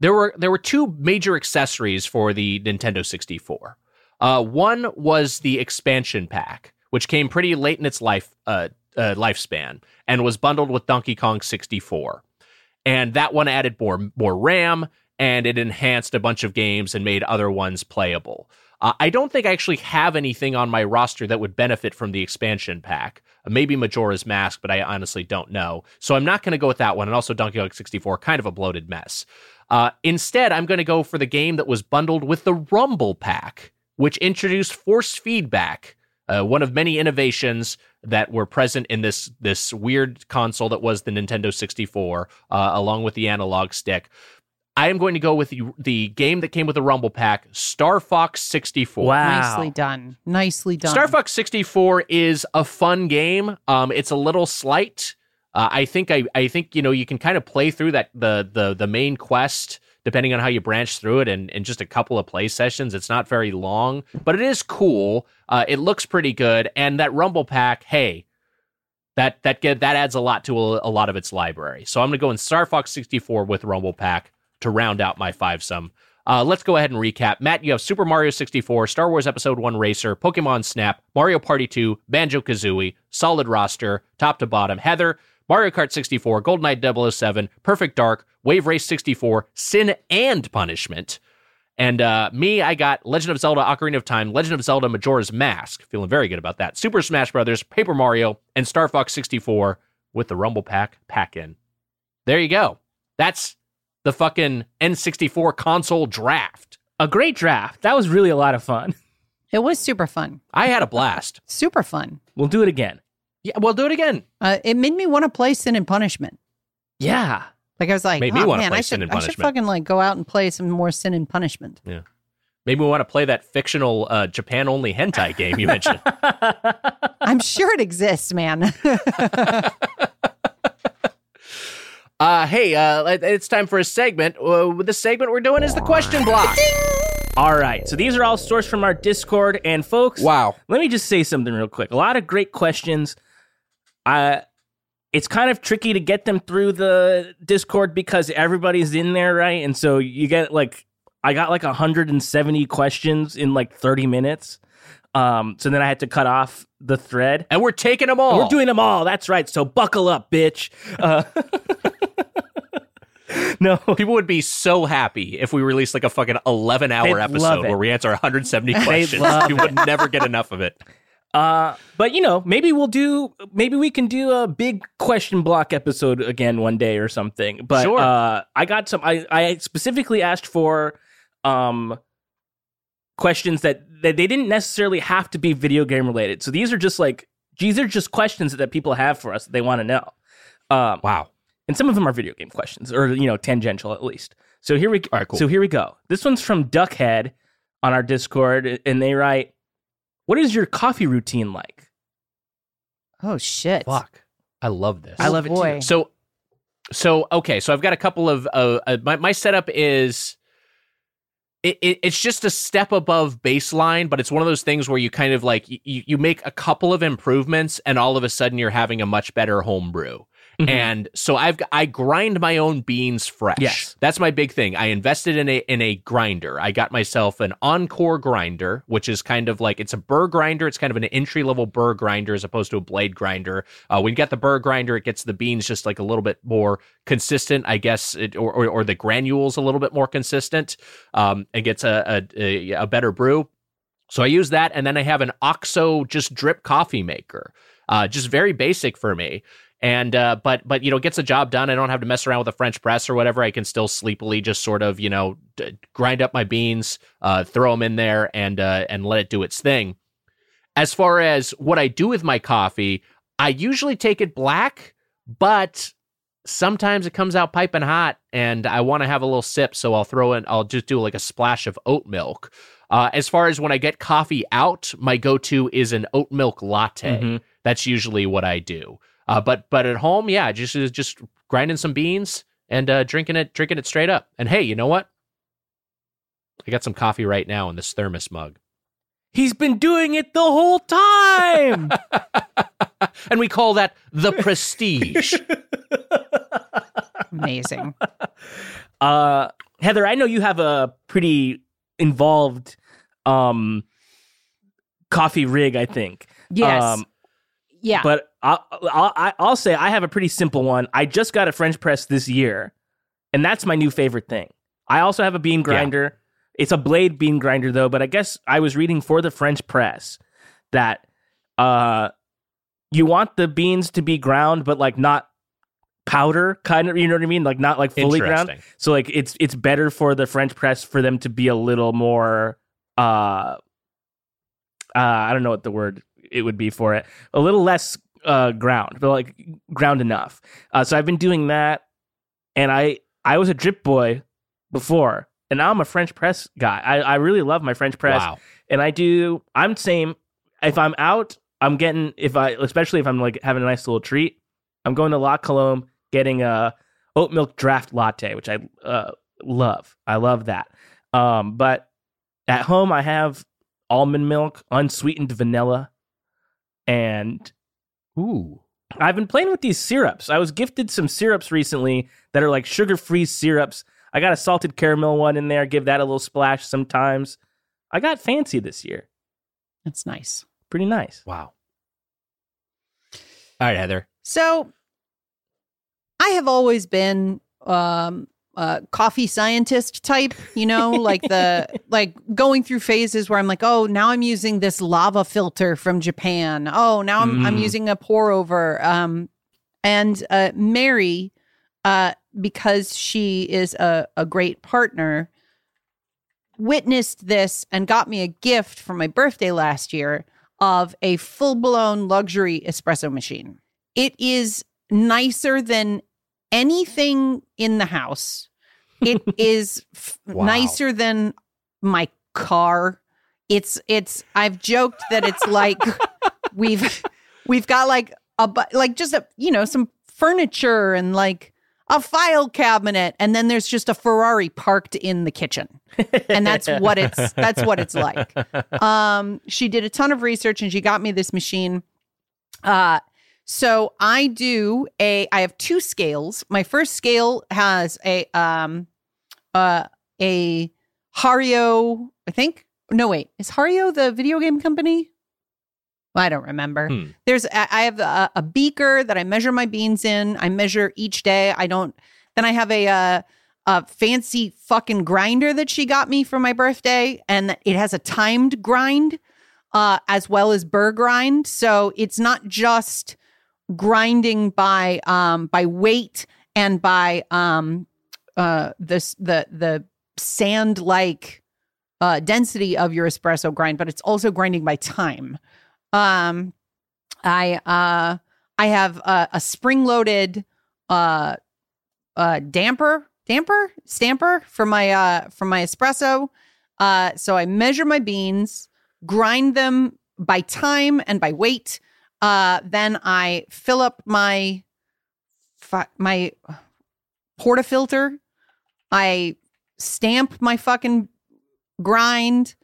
there were there were two major accessories for the Nintendo 64. Uh, one was the expansion pack, which came pretty late in its life uh, uh, lifespan and was bundled with Donkey Kong 64. And that one added more more RAM and it enhanced a bunch of games and made other ones playable. Uh, I don't think I actually have anything on my roster that would benefit from the expansion pack. Uh, maybe Majora's Mask, but I honestly don't know. So I'm not going to go with that one. And also Donkey Kong 64, kind of a bloated mess. Uh, instead, I'm going to go for the game that was bundled with the Rumble pack, which introduced force feedback, uh, one of many innovations that were present in this this weird console that was the Nintendo 64, uh, along with the analog stick. I am going to go with the, the game that came with the Rumble pack, Star Fox 64. Wow. Nicely done. Nicely done. Star Fox 64 is a fun game. Um, it's a little slight. Uh, I think I, I think you know you can kind of play through that the the the main quest depending on how you branch through it in, in just a couple of play sessions. It's not very long, but it is cool. Uh, it looks pretty good, and that Rumble pack, hey, that that get that adds a lot to a, a lot of its library. So I'm gonna go in Star Fox 64 with Rumble pack to round out my five sum. Uh, let's go ahead and recap. Matt, you have Super Mario 64, Star Wars Episode 1 Racer, Pokemon Snap, Mario Party 2, Banjo Kazooie, solid roster, top to bottom. Heather, Mario Kart 64, GoldenEye 007, Perfect Dark, Wave Race 64, Sin and Punishment. And uh, me, I got Legend of Zelda Ocarina of Time, Legend of Zelda Majora's Mask. Feeling very good about that. Super Smash Brothers, Paper Mario, and Star Fox 64 with the Rumble Pack pack in. There you go. That's the fucking N64 console draft. A great draft. That was really a lot of fun. It was super fun. I had a blast. Super fun. We'll do it again. Yeah, well, do it again. Uh, it made me want to play Sin and Punishment. Yeah. Like I was like, Made me oh, wanna man, play I Sin should, and I should fucking like go out and play some more Sin and Punishment. Yeah. Maybe we want to play that fictional uh, Japan only hentai game you mentioned. (laughs) (laughs) I'm sure it exists, man. (laughs) Uh, hey, uh, it's time for a segment. Uh, the segment we're doing is the question block. All right. So these are all sourced from our Discord. And folks, Wow. let me just say something real quick. A lot of great questions. It's kind of tricky to get them through the Discord because everybody's in there, right? And so you get like, I got like 170 questions in like 30 minutes. Um, so then I had to cut off the thread. And we're taking them all. We're doing them all. That's right. So buckle up, bitch. Uh, (laughs) no. People would be so happy if we released like a fucking 11 hour They'd episode where we answer 170 (laughs) questions. We would never get enough of it. Uh, but you know, maybe we'll do. Maybe we can do a big question block episode again one day or something. But Sure. uh, I got some. I I specifically asked for um questions that that they didn't necessarily have to be video game related. So these are just like these are just questions that people have for us that they want to know. Um, Wow. and some of them are video game questions or you know tangential at least. So here we All right, cool. so here we go. This one's from Duckhead on our Discord, and they write, "What is your coffee routine like?" oh shit. Fuck. I love this. I love it too. So, so okay. So I've got a couple of uh, uh, my my setup is it, it, it's just a step above baseline, but it's one of those things where you kind of like you, you make a couple of improvements, and all of a sudden you're having a much better home Mhm. And so I've I grind my own beans fresh. Yes. that's my big thing. I invested in a in a grinder. I got myself an Encore grinder, which is kind of like it's a burr grinder. It's kind of an entry level burr grinder as opposed to a blade grinder. Uh, when you get the burr grinder, it gets the beans just like a little bit more consistent, I guess, it, or, or or the granules a little bit more consistent, um, and gets a, a a a better brew. So I use that, and then I have an OXO just drip coffee maker, uh, just very basic for me. And uh, but but you know gets the job done. I don't have to mess around with a French press or whatever. I can still sleepily just sort of you know d- grind up my beans, uh, throw them in there, and uh, and let it do its thing. As far as what I do with my coffee, I usually take it black, but sometimes it comes out piping hot, and I want to have a little sip, so I'll throw in. I'll just do like a splash of oat milk. Uh, as far as when I get coffee out, my go-to is an oat milk latte. Mhm. That's usually what I do. Uh, but but at home, yeah, just just grinding some beans and uh, drinking it drinking it straight up. And hey, you know what? I got some coffee right now in this thermos mug. He's been doing it the whole time. (laughs) and we call that the (laughs) prestige. Amazing. (laughs) uh, Heather, I know you have a pretty involved um, coffee rig. I think. Yes. Um, yeah. But I'll, I'll, I'll say I have a pretty simple one. I just got a French press this year, and that's my new favorite thing. I also have a bean grinder. It's a blade bean grinder though, but I guess I was reading for the French press that uh, you want the beans to be ground, but like not powder, kind of. You know what I mean? Like not like fully ground. So like it's it's better for the French press for them to be a little more uh uh I don't know what the word it would be for it. A little less uh ground, but like ground enough. Uh so I've been doing that and I I was a drip boy before and now I'm a French press guy. I, I really love my French press Wow. and I do I'm same if I'm out, I'm getting if I especially if I'm like having a nice little treat, I'm going to La Colombe getting a oat milk draft latte, which I uh, love. I love that. Um, but at home, I have almond milk, unsweetened vanilla, and Ooh. I've been playing with these syrups. I was gifted some syrups recently that are like sugar free syrups. I got a salted caramel one in there. Give that a little splash sometimes. I got fancy this year. That's nice. Pretty nice. Wow. All right, Heather. So I have always been um a coffee scientist type, you know, (laughs) like the like going through phases where I'm like, oh, now I'm using this lava filter from Japan. Oh, now I'm I'm Mm. using a pour over. Um and uh Mary, uh, because she is a, a great partner, witnessed this and got me a gift for my birthday last year of a full blown luxury espresso machine. It is nicer than anything in the house. It (laughs) is f- Wow. nicer than my car. It's it's I've joked that it's like (laughs) we've we've got like a like just a you know some furniture and like a file cabinet and then there's just a Ferrari parked in the kitchen. And that's what it's that's what it's like. (laughs) Um she did a ton of research and she got me this machine. Uh so I do a I have two scales. My first scale has a um uh a Hario, I think. No wait, is Hario the video game company? Well, I don't remember. Hmm. There's I have a, a beaker that I measure my beans in. I measure each day. I don't. Then I have a uh, a fancy fucking grinder that she got me for my birthday, and it has a timed grind, uh, as well as burr grind. So it's not just grinding by um by weight and by um uh this the the sand like uh density of your espresso grind, but it's also grinding by time. Um, I uh I have a, a spring loaded uh uh damper damper stamper for my uh for my espresso. Uh, so I measure my beans, grind them by time and by weight. Uh, then I fill up my my portafilter. I stamp my fucking grind.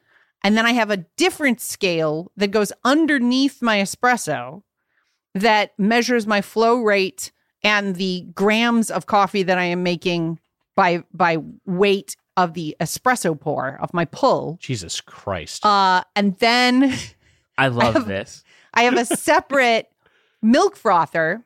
And then I have a different scale that goes underneath my espresso that measures my flow rate and the grams of coffee that I am making by by weight of the espresso pour of my pull. Jesus Christ. Uh, and then I (laughs) love have- this. I have a separate milk frother.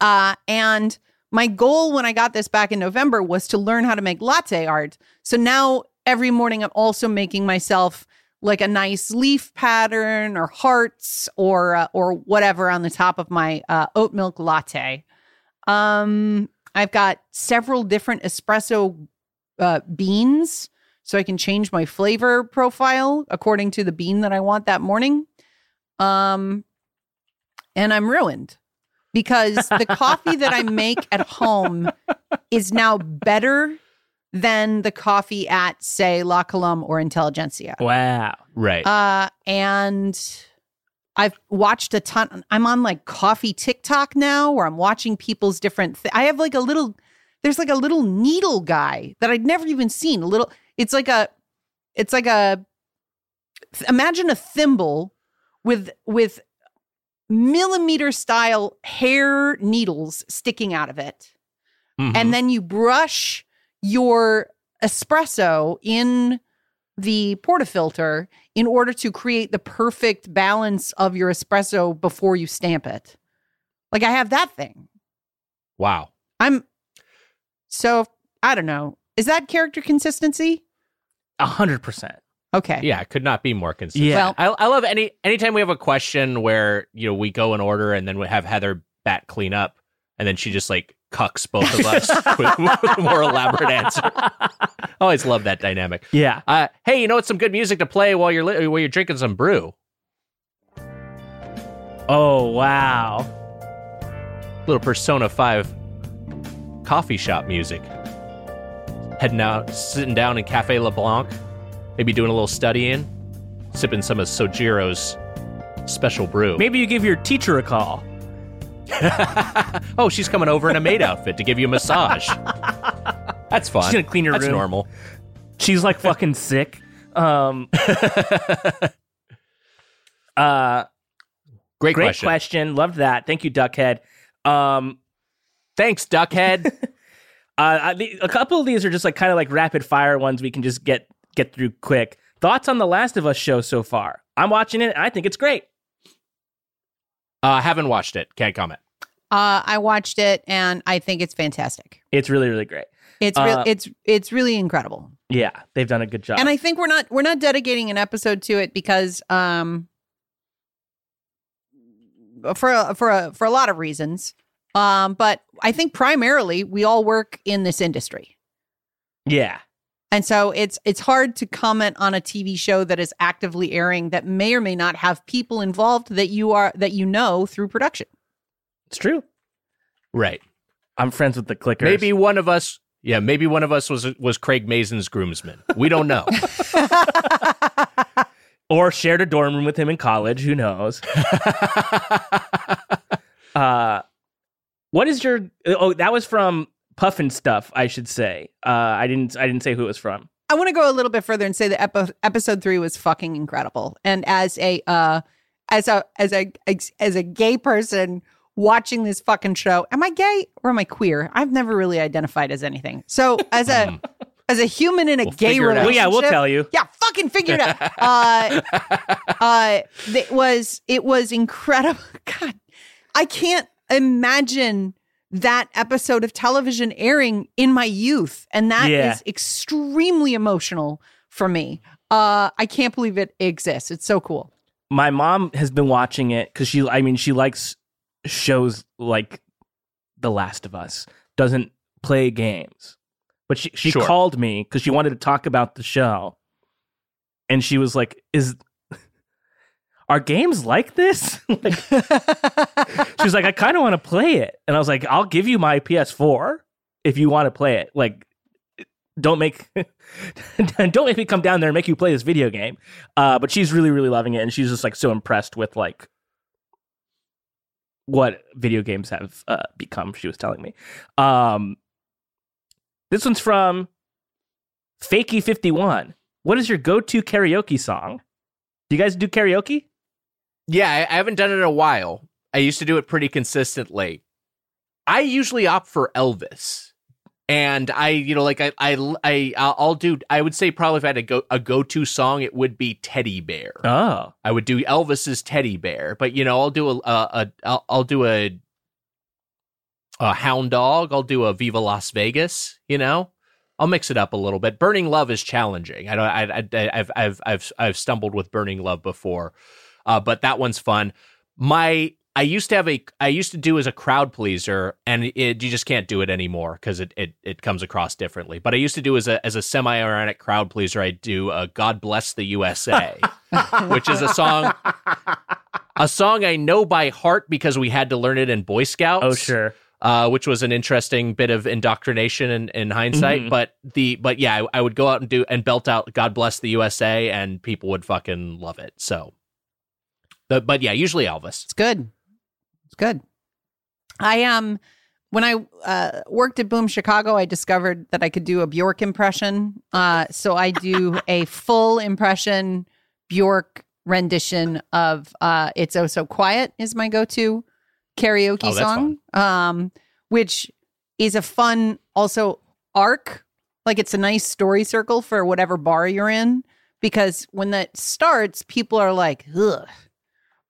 Uh, and my goal when I got this back in November was to learn how to make latte art. So now every morning I'm also making myself like a nice leaf pattern or hearts or uh, or whatever on the top of my uh, oat milk latte. Um, I've got several different espresso uh, beans, so I can change my flavor profile according to the bean that I want that morning. Um, and I'm ruined because the coffee that I (laughs) make at home is now better than the coffee at, say, La Colombe or Intelligentsia. Wow. right. Uh, and I've watched a ton. I'm on like coffee TikTok now, where I'm watching people's different. Th- I have like a little. There's like a little needle guy that I'd never even seen. A little. It's like a. It's like a. Imagine a thimble with with millimeter style hair needles sticking out of it Mhm. and then you brush your espresso in the portafilter in order to create the perfect balance of your espresso before you stamp it. Like I have that thing. wow. I'm so I don't know. Is that character consistency? A hundred percent. Okay. Yeah, it could not be more consistent. Yeah. Well- I, I love any anytime we have a question where you know we go in order and then we have Heather bat clean up and then she just like cucks both of us (laughs) with, with a more elaborate answer. I (laughs) always love that dynamic. Yeah. Uh, hey, you know what's some good music to play while you're li- while you're drinking some brew? Oh wow. Little Persona Five coffee shop music. Heading out, sitting down in Cafe LeBlanc, maybe doing a little studying, sipping some of Sojiro's special brew. Maybe you give your teacher a call. (laughs) oh, she's coming over in a maid outfit to give you a massage. (laughs) That's fun. She's gonna clean your That's room. normal. She's like fucking sick. Um (laughs) uh Great, great question. question. Loved that. Thank you, Duckhead. Um Thanks, Duckhead. Uh, I, a couple of these are just like kind of like rapid fire ones we can just get get through quick. Thoughts on the Last of Us show so far? I'm watching it. and I think it's great. uh, I haven't watched it. Can't comment. Uh, I watched it and I think it's fantastic. It's really really great. It's real Uh, it's it's really incredible. Yeah, they've done a good job. And I think we're not we're not dedicating an episode to it because um for a, for a, for a lot of reasons. Um but I think primarily we all work in this industry. yeah, And so it's it's hard to comment on a TV show that is actively airing that may or may not have people involved that you are that you know through production. it's true. Right. I'm friends with the clickers. Maybe one of us. Yeah, maybe one of us was was Craig Mazin's groomsman. We don't know. (laughs) or shared a dorm room with him in college. Who knows? (laughs) uh, what is your? Oh, that was from Puffin stuff. I should say. Uh, I didn't. I didn't say who it was from. I want to go a little bit further and say that epi- episode three was fucking incredible. And as a uh, as a as a as a gay person watching this fucking show, am I gay or am I queer? I've never really identified as anything. So (laughs) as a as a human in a We'll gay relationship. Well, yeah, we'll tell you. yeah, fucking figure it out. (laughs) Uh, uh, it was it was incredible. (laughs) God, I can't imagine that episode of television airing in my youth, and that is Yeah. extremely emotional for me. Uh, I can't believe it exists. It's so cool. My mom has been watching it because she. I mean, she likes shows like The Last of Us. Doesn't play games, but she she Sure. called me because she wanted to talk about the show, and she was like, "Is are games like this?" (laughs) like, she was like, "I kind of want to play it," and I was like, "I'll give you my PS4 if you want to play it." Like, don't make (laughs) don't make me come down there and make you play this video game. Uh, but she's really really loving it, and she's just like so impressed with like what video games have uh, become. She was telling me. Um, this one's from Fakey51. what is your go-to karaoke song? Do you guys do karaoke? Yeah, I, haven't done it in a while. I used to do it pretty consistently. I usually opt for Elvis. And I, you know, like I, I, I, I'll do. I would say probably if I had a go a go to song, it would be Teddy Bear. Oh, I would do Elvis's Teddy Bear, but you know, I'll do a, a, a I'll, I'll do a, a Hound Dog. I'll do a Viva Las Vegas. You know, I'll mix it up a little bit. Burning Love is challenging. I don't. I, I, I've, I've, I've, I've stumbled with Burning Love before, uh, but that one's fun. My I used to have a I used to do as a crowd pleaser, and it, you just can't do it anymore because it, it it comes across differently. But I used to do as a as a semi ironic crowd pleaser. I do uh, "God Bless the USA," (laughs) which is a song a song I know by heart because we had to learn it in Boy Scouts. oh sure. Uh, which was an interesting bit of indoctrination in, in hindsight. Mhm. But the but yeah, I, I would go out and do and belt out "God Bless the USA" and people would fucking love it. So, the, but yeah, usually Elvis. It's good. It's good. I um when I uh, worked at Boom Chicago, I discovered that I could do a Bjork impression. Uh, so I do (laughs) a full impression Bjork rendition of uh, "It's Oh So Quiet" is my go-to karaoke Oh, song, um, which is a fun also arc. Like it's a nice story circle for whatever bar you're in because when that starts, people are like, "Ugh,"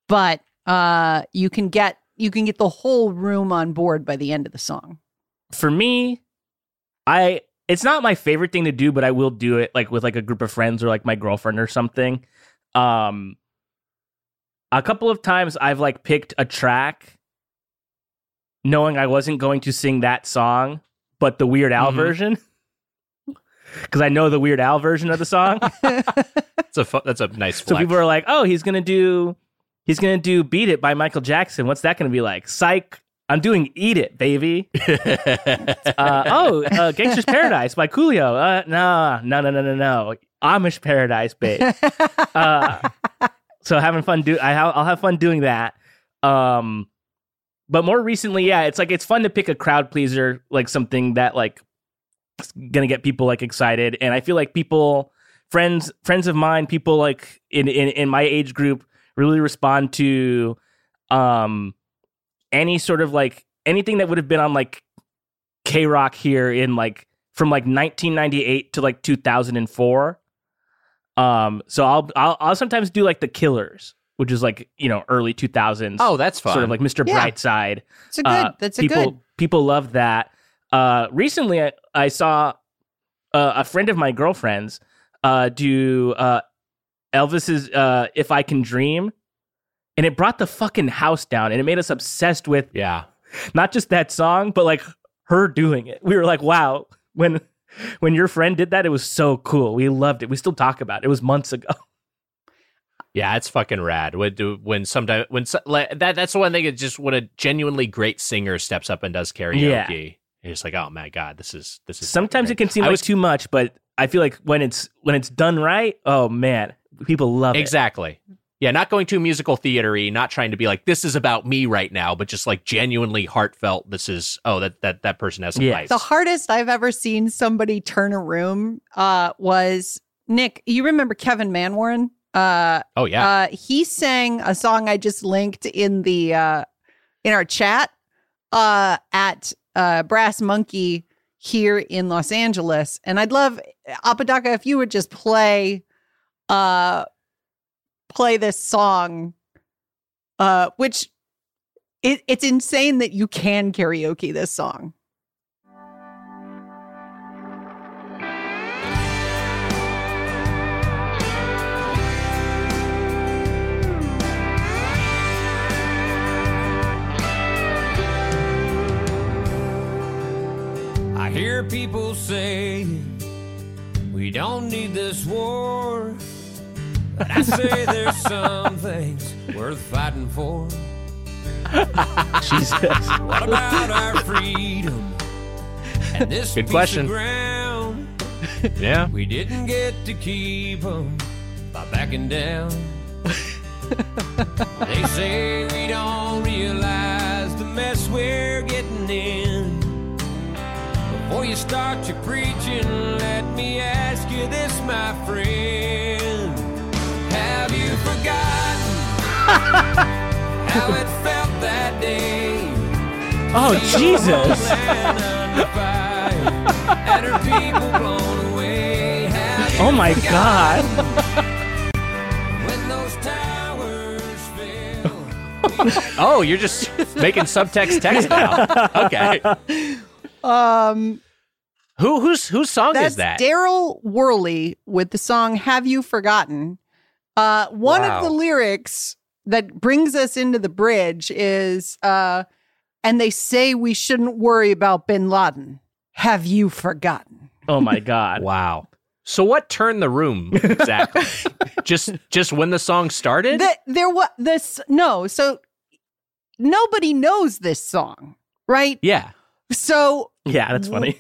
but uh, you can get you can get the whole room on board by the end of the song. For me, I it's not my favorite thing to do, but I will do it like with like a group of friends or like my girlfriend or something. Um, a couple of times I've like picked a track, knowing I wasn't going to sing that song, but the Weird Al Mhm. version. (laughs) Because I know the Weird Al version of the song. (laughs) That's a fu- that's a nice So people are like, "Oh, he's gonna do, he's gonna do "Beat It" by Michael Jackson." What's that gonna be like? Psych! I'm doing "Eat It," baby. (laughs) Uh, oh, uh, "Gangster's Paradise" by Coolio. Uh, no, no, no, no, no, no. Amish Paradise, babe. (laughs) Uh, so having fun do I I'll have fun doing that. Um, but more recently, yeah, it's like it's fun to pick a crowd pleaser, like something that like is gonna get people like excited, and I feel like people, friends, friends of mine, people like in in in my age group really respond to, um, any sort of like anything that would have been on like KROQ here in like from like 1998 to like 2004. Um, so I'll I'll I'll sometimes do like the Killers, which is like you know early 2000s. oh, that's fun. sort of like Mr. Yeah. Brightside. It's a good. Uh, that's a people good. people love that. Uh, recently, I, I saw uh, a friend of my girlfriend's uh, do uh, Elvis's uh, "If I Can Dream," and it brought the fucking house down, and it made us obsessed with yeah. not just that song, but like her doing it. We were like, wow, when when your friend did that, it was so cool. We loved it. We still talk about it. It was months ago. (laughs) Yeah, it's fucking rad. When when sometimes when like, that that's the one thing. It's just when a genuinely great singer steps up and does karaoke. Yeah, It's like, oh my god, this is this is. Sometimes it can seem I like was- too much, but I feel like when it's when it's done right, oh man, people love it. exactly. Yeah, not going to musical theatery, not trying to be like this is about me right now, but just like genuinely heartfelt. This is oh that that that person has some Yeah. pipes. The hardest I've ever seen somebody turn a room uh, was Nick. You remember Kevin Manwarren? Uh, oh yeah, uh, he sang a song I just linked in the uh, in our chat uh, at uh, Brass Monkey here in Los Angeles, and I'd love Apodaca if you would just play uh, play this song, uh, which it, it's insane that you can karaoke this song. I hear people say we don't need this war. But I say there's some things worth fighting for. (laughs) Jesus. What about our freedom? And this Good piece question. of ground yeah. we didn't get to keep 'em by backing down. (laughs) they say we don't realize the mess we're getting in. Before you start your preaching, let me ask you this, my friend. Away. How Oh Jesus. Oh my God! when those towers fell. (laughs) Oh, you're just making subtext text now. (laughs) Okay. Um, Who whose whose song that's is that? Darryl Worley with the song "Have You Forgotten." Uh, one Wow. of the lyrics that brings us into the bridge is, uh, "And they say we shouldn't worry about Bin Laden. Have you forgotten?" Oh my (laughs) God! wow. So what turned the room (laughs) exactly? just just when the song started? That there was this no, so nobody knows this song, right? yeah. So Yeah, that's funny.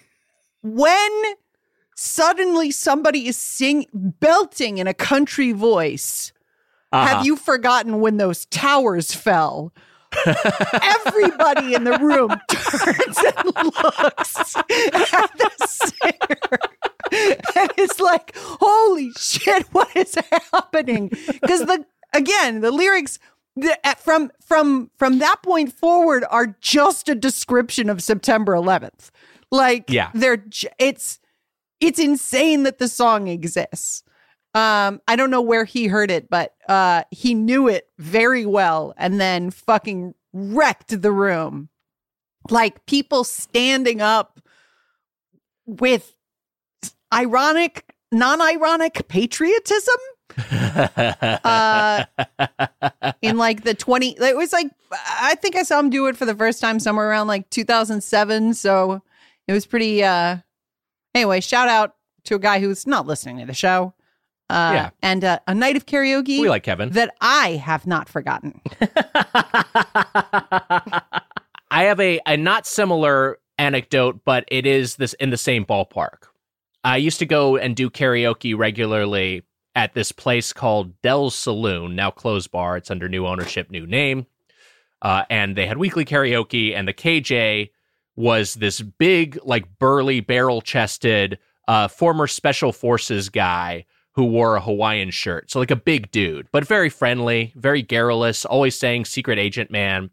when suddenly somebody is sing belting in a country voice Uh-huh. have you forgotten when those towers fell? Everybody in the room (laughs) turns and looks at the singer (laughs) and it's like holy shit what is happening? Because the again the lyrics the, from from from that point forward are just a description of September 11th like Yeah. they're it's it's insane that the song exists um i don't know where he heard it but uh he knew it very well and then fucking wrecked the room. Like people standing up with ironic non-ironic patriotism (laughs) uh in like the 20 it was like i think i saw him do it for the first time somewhere around like 2007 so it was pretty uh anyway shout out to a guy who's not listening to the show uh Yeah. and uh, a night of karaoke we like Kevin. that i have not forgotten (laughs) I have a, a not similar anecdote, but it is this in the same ballpark. I used to go and do karaoke regularly at this place called Dell's Saloon, now closed bar. It's under new ownership, new name. Uh, and they had weekly karaoke, and the KJ was this big, like burly, barrel chested, uh, former special forces guy who wore a Hawaiian shirt. So, like a big dude, but very friendly, very garrulous, always saying secret agent man.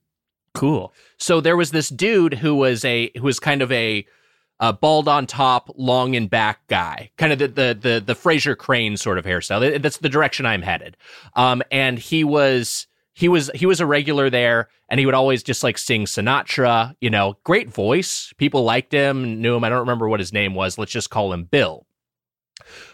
Cool. So there was this dude who was a who was kind of a, a bald on top, long in back guy, kind of the the the, the Frasier Crane sort of hairstyle. That's the direction I'm headed. Um, and he was he was he was a regular there, and he would always just like sing Sinatra. You know, great voice. People liked him, knew him. I don't remember what his name was. Let's just call him Bill.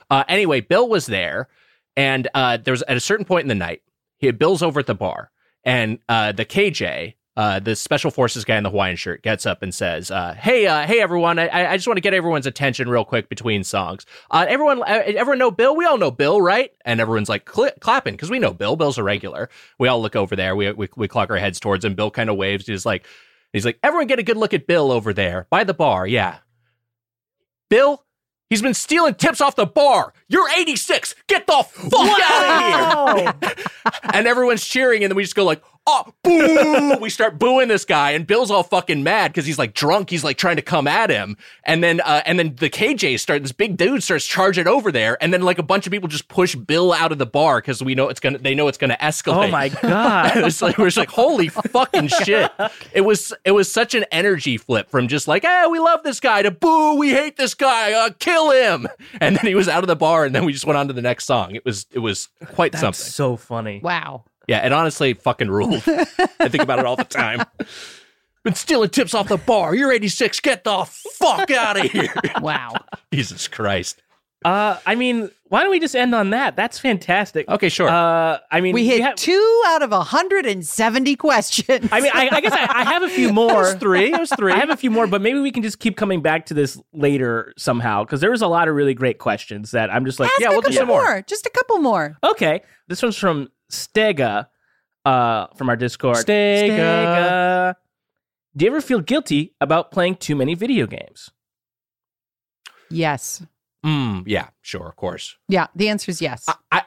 Uh, anyway, Bill was there, and uh, there was at a certain point in the night, he Bill's over at the bar, and uh, the KJ, uh, the special forces guy in the Hawaiian shirt, gets up and says, uh, "Hey, uh, hey, everyone! I, I just want to get everyone's attention real quick between songs. Uh, everyone, uh, everyone know Bill? We all know Bill, right?" And everyone's like cl- clapping because we know Bill. Bill's a regular. We all look over there. We we, we clock our heads towards him. Bill kind of waves. He's like, he's like, everyone get a good look at Bill over there by the bar. Yeah, Bill. He's been stealing tips off the bar. You're 86. Get the fuck out of here. (laughs) and everyone's cheering, and then we just go like, oh, boo. we start booing this guy, and Bill's all fucking mad because he's like drunk. He's like trying to come at him. And then uh, and then the KJ start this big dude starts charging over there, and then like a bunch of people just push Bill out of the bar because we know it's gonna they know it's gonna escalate. Oh my God. (laughs) it was like we're just like, holy fucking shit. It was it was such an energy flip from just like, ah, we love this guy to boo, we hate this guy, uh, kill him. And then he was out of the bar and then we just went on to the next song. It was it was quite That's something. so funny. wow Yeah, it honestly fucking ruled. (laughs) I think about it all the time. Been stealing tips off the bar. You're 86. Get the fuck out of here. (laughs) wow Jesus Christ. Uh, I mean, why don't we just end on that? That's fantastic. Okay, sure. Uh, I mean, we hit have- two out of 170 questions I mean, I, I guess I, I have a few (laughs) more. it three. It three. I have a few more, but maybe we can just keep coming back to this later somehow because there was a lot of really great questions that I'm just like, Ask yeah, we'll do couple some more. more just a couple more Okay, this one's from Stega, uh, from our Discord. Stega. Stega. Do you ever feel guilty about playing too many video games? yes Mm, yeah, sure, of course. yeah the answer is yes I, I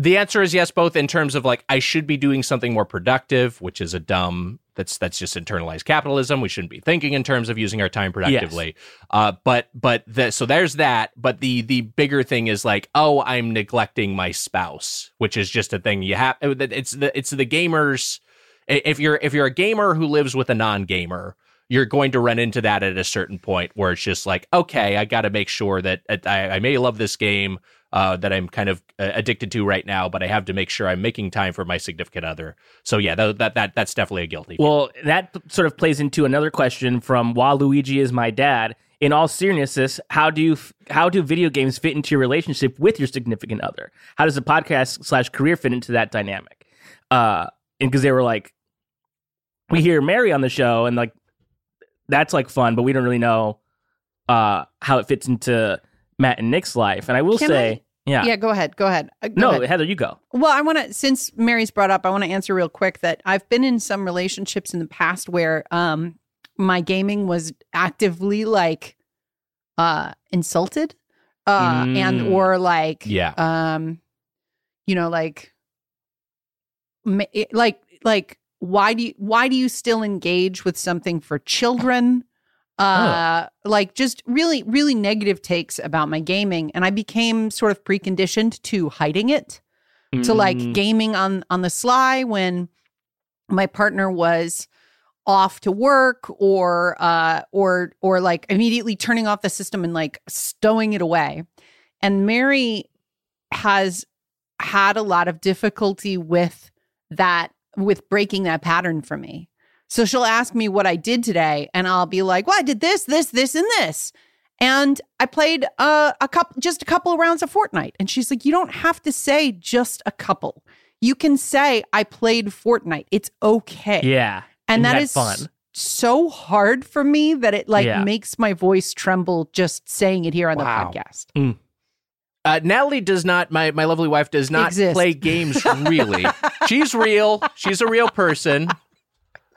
The answer is yes, both in terms of like I should be doing something more productive, which is a dumb that's that's just internalized capitalism. We shouldn't be thinking in terms of using our time productively. Uh, but but the, so there's that. But the the bigger thing is like, oh, I'm neglecting my spouse, which is just a thing you have. It's the it's the gamers. If you're if you're a gamer who lives with a non gamer, you're going to run into that at a certain point where it's just like, okay, I got to make sure that uh, I, I may love this game uh, that I'm kind of uh, addicted to right now, but I have to make sure I'm making time for my significant other. So yeah, that that, that that's definitely a guilty. Well, that sort of plays into another question from Waluigi is my dad. In all seriousness, how do you how do video games fit into your relationship with your significant other? How does the podcast slash career fit into that dynamic? Uh, and because they were like, we hear Mary on the show, and like that's like fun, but we don't really know uh how it fits into Matt and Nick's life. And I will Can say, yeah, Yeah, go ahead. Go ahead. Uh, go no, ahead. Heather, you go. Well, I want to, since Mary's brought up, I want to answer real quick that I've been in some relationships in the past where um, my gaming was actively like uh, insulted uh, and Mm. or like, Yeah. um, you know, like, like, like, why do you, why do you still engage with something for children? Uh, like just really, really negative takes about my gaming. And I became sort of preconditioned to hiding it to like Mm. gaming on on the sly when my partner was off to work or uh or or like immediately turning off the system and like stowing it away and mary has had a lot of difficulty with that with breaking that pattern for me so she'll ask me what i did today and i'll be like well i did this this this and this and I played uh, a couple, just a couple of rounds of Fortnite. And she's like, "You don't have to say just a couple. You can say I played Fortnite. It's okay." Yeah, and isn't that that is fun? so hard for me that it like Yeah. makes my voice tremble just saying it here on Wow. the podcast. Uh, Natalie does not. My my lovely wife does not Exist. play games. (laughs) Really, she's real. She's a real person.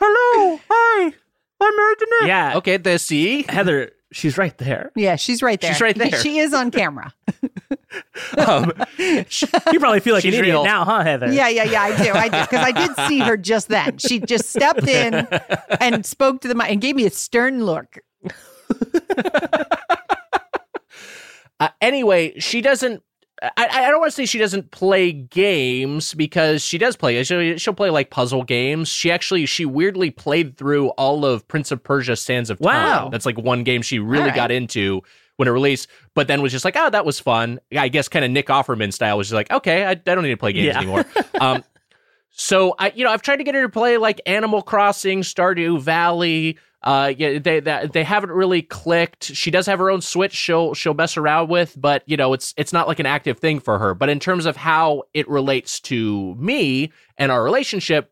Hello, hi, I'm Mary Jeanette. Yeah, Okay, the see. Heather, she's right there. Yeah, she's right there. She's right there. She is on camera. (laughs) Um, You probably feel like an She's idiot real. now, huh, Heather? Yeah, yeah, yeah. I do. I do because I did see her just then. She just stepped in (laughs) and spoke to the mic and gave me a stern look. Uh, anyway, she doesn't. I, I don't want to say she doesn't play games because she does play. She'll, she'll play like puzzle games. She actually she weirdly played through all of Prince of Persia: Sands of Time. Wow. That's like one game she really All right. got into when it released, but then was just like, oh, that was fun. I guess kind of Nick Offerman style was just like, okay, I, I don't need to play games Yeah. anymore. um, so I, you know, I've tried to get her to play like Animal Crossing, Stardew Valley. Uh, yeah, they, they they haven't really clicked. She does have her own Switch. She'll she'll mess around with, but you know, it's it's not like an active thing for her. But in terms of how it relates to me and our relationship,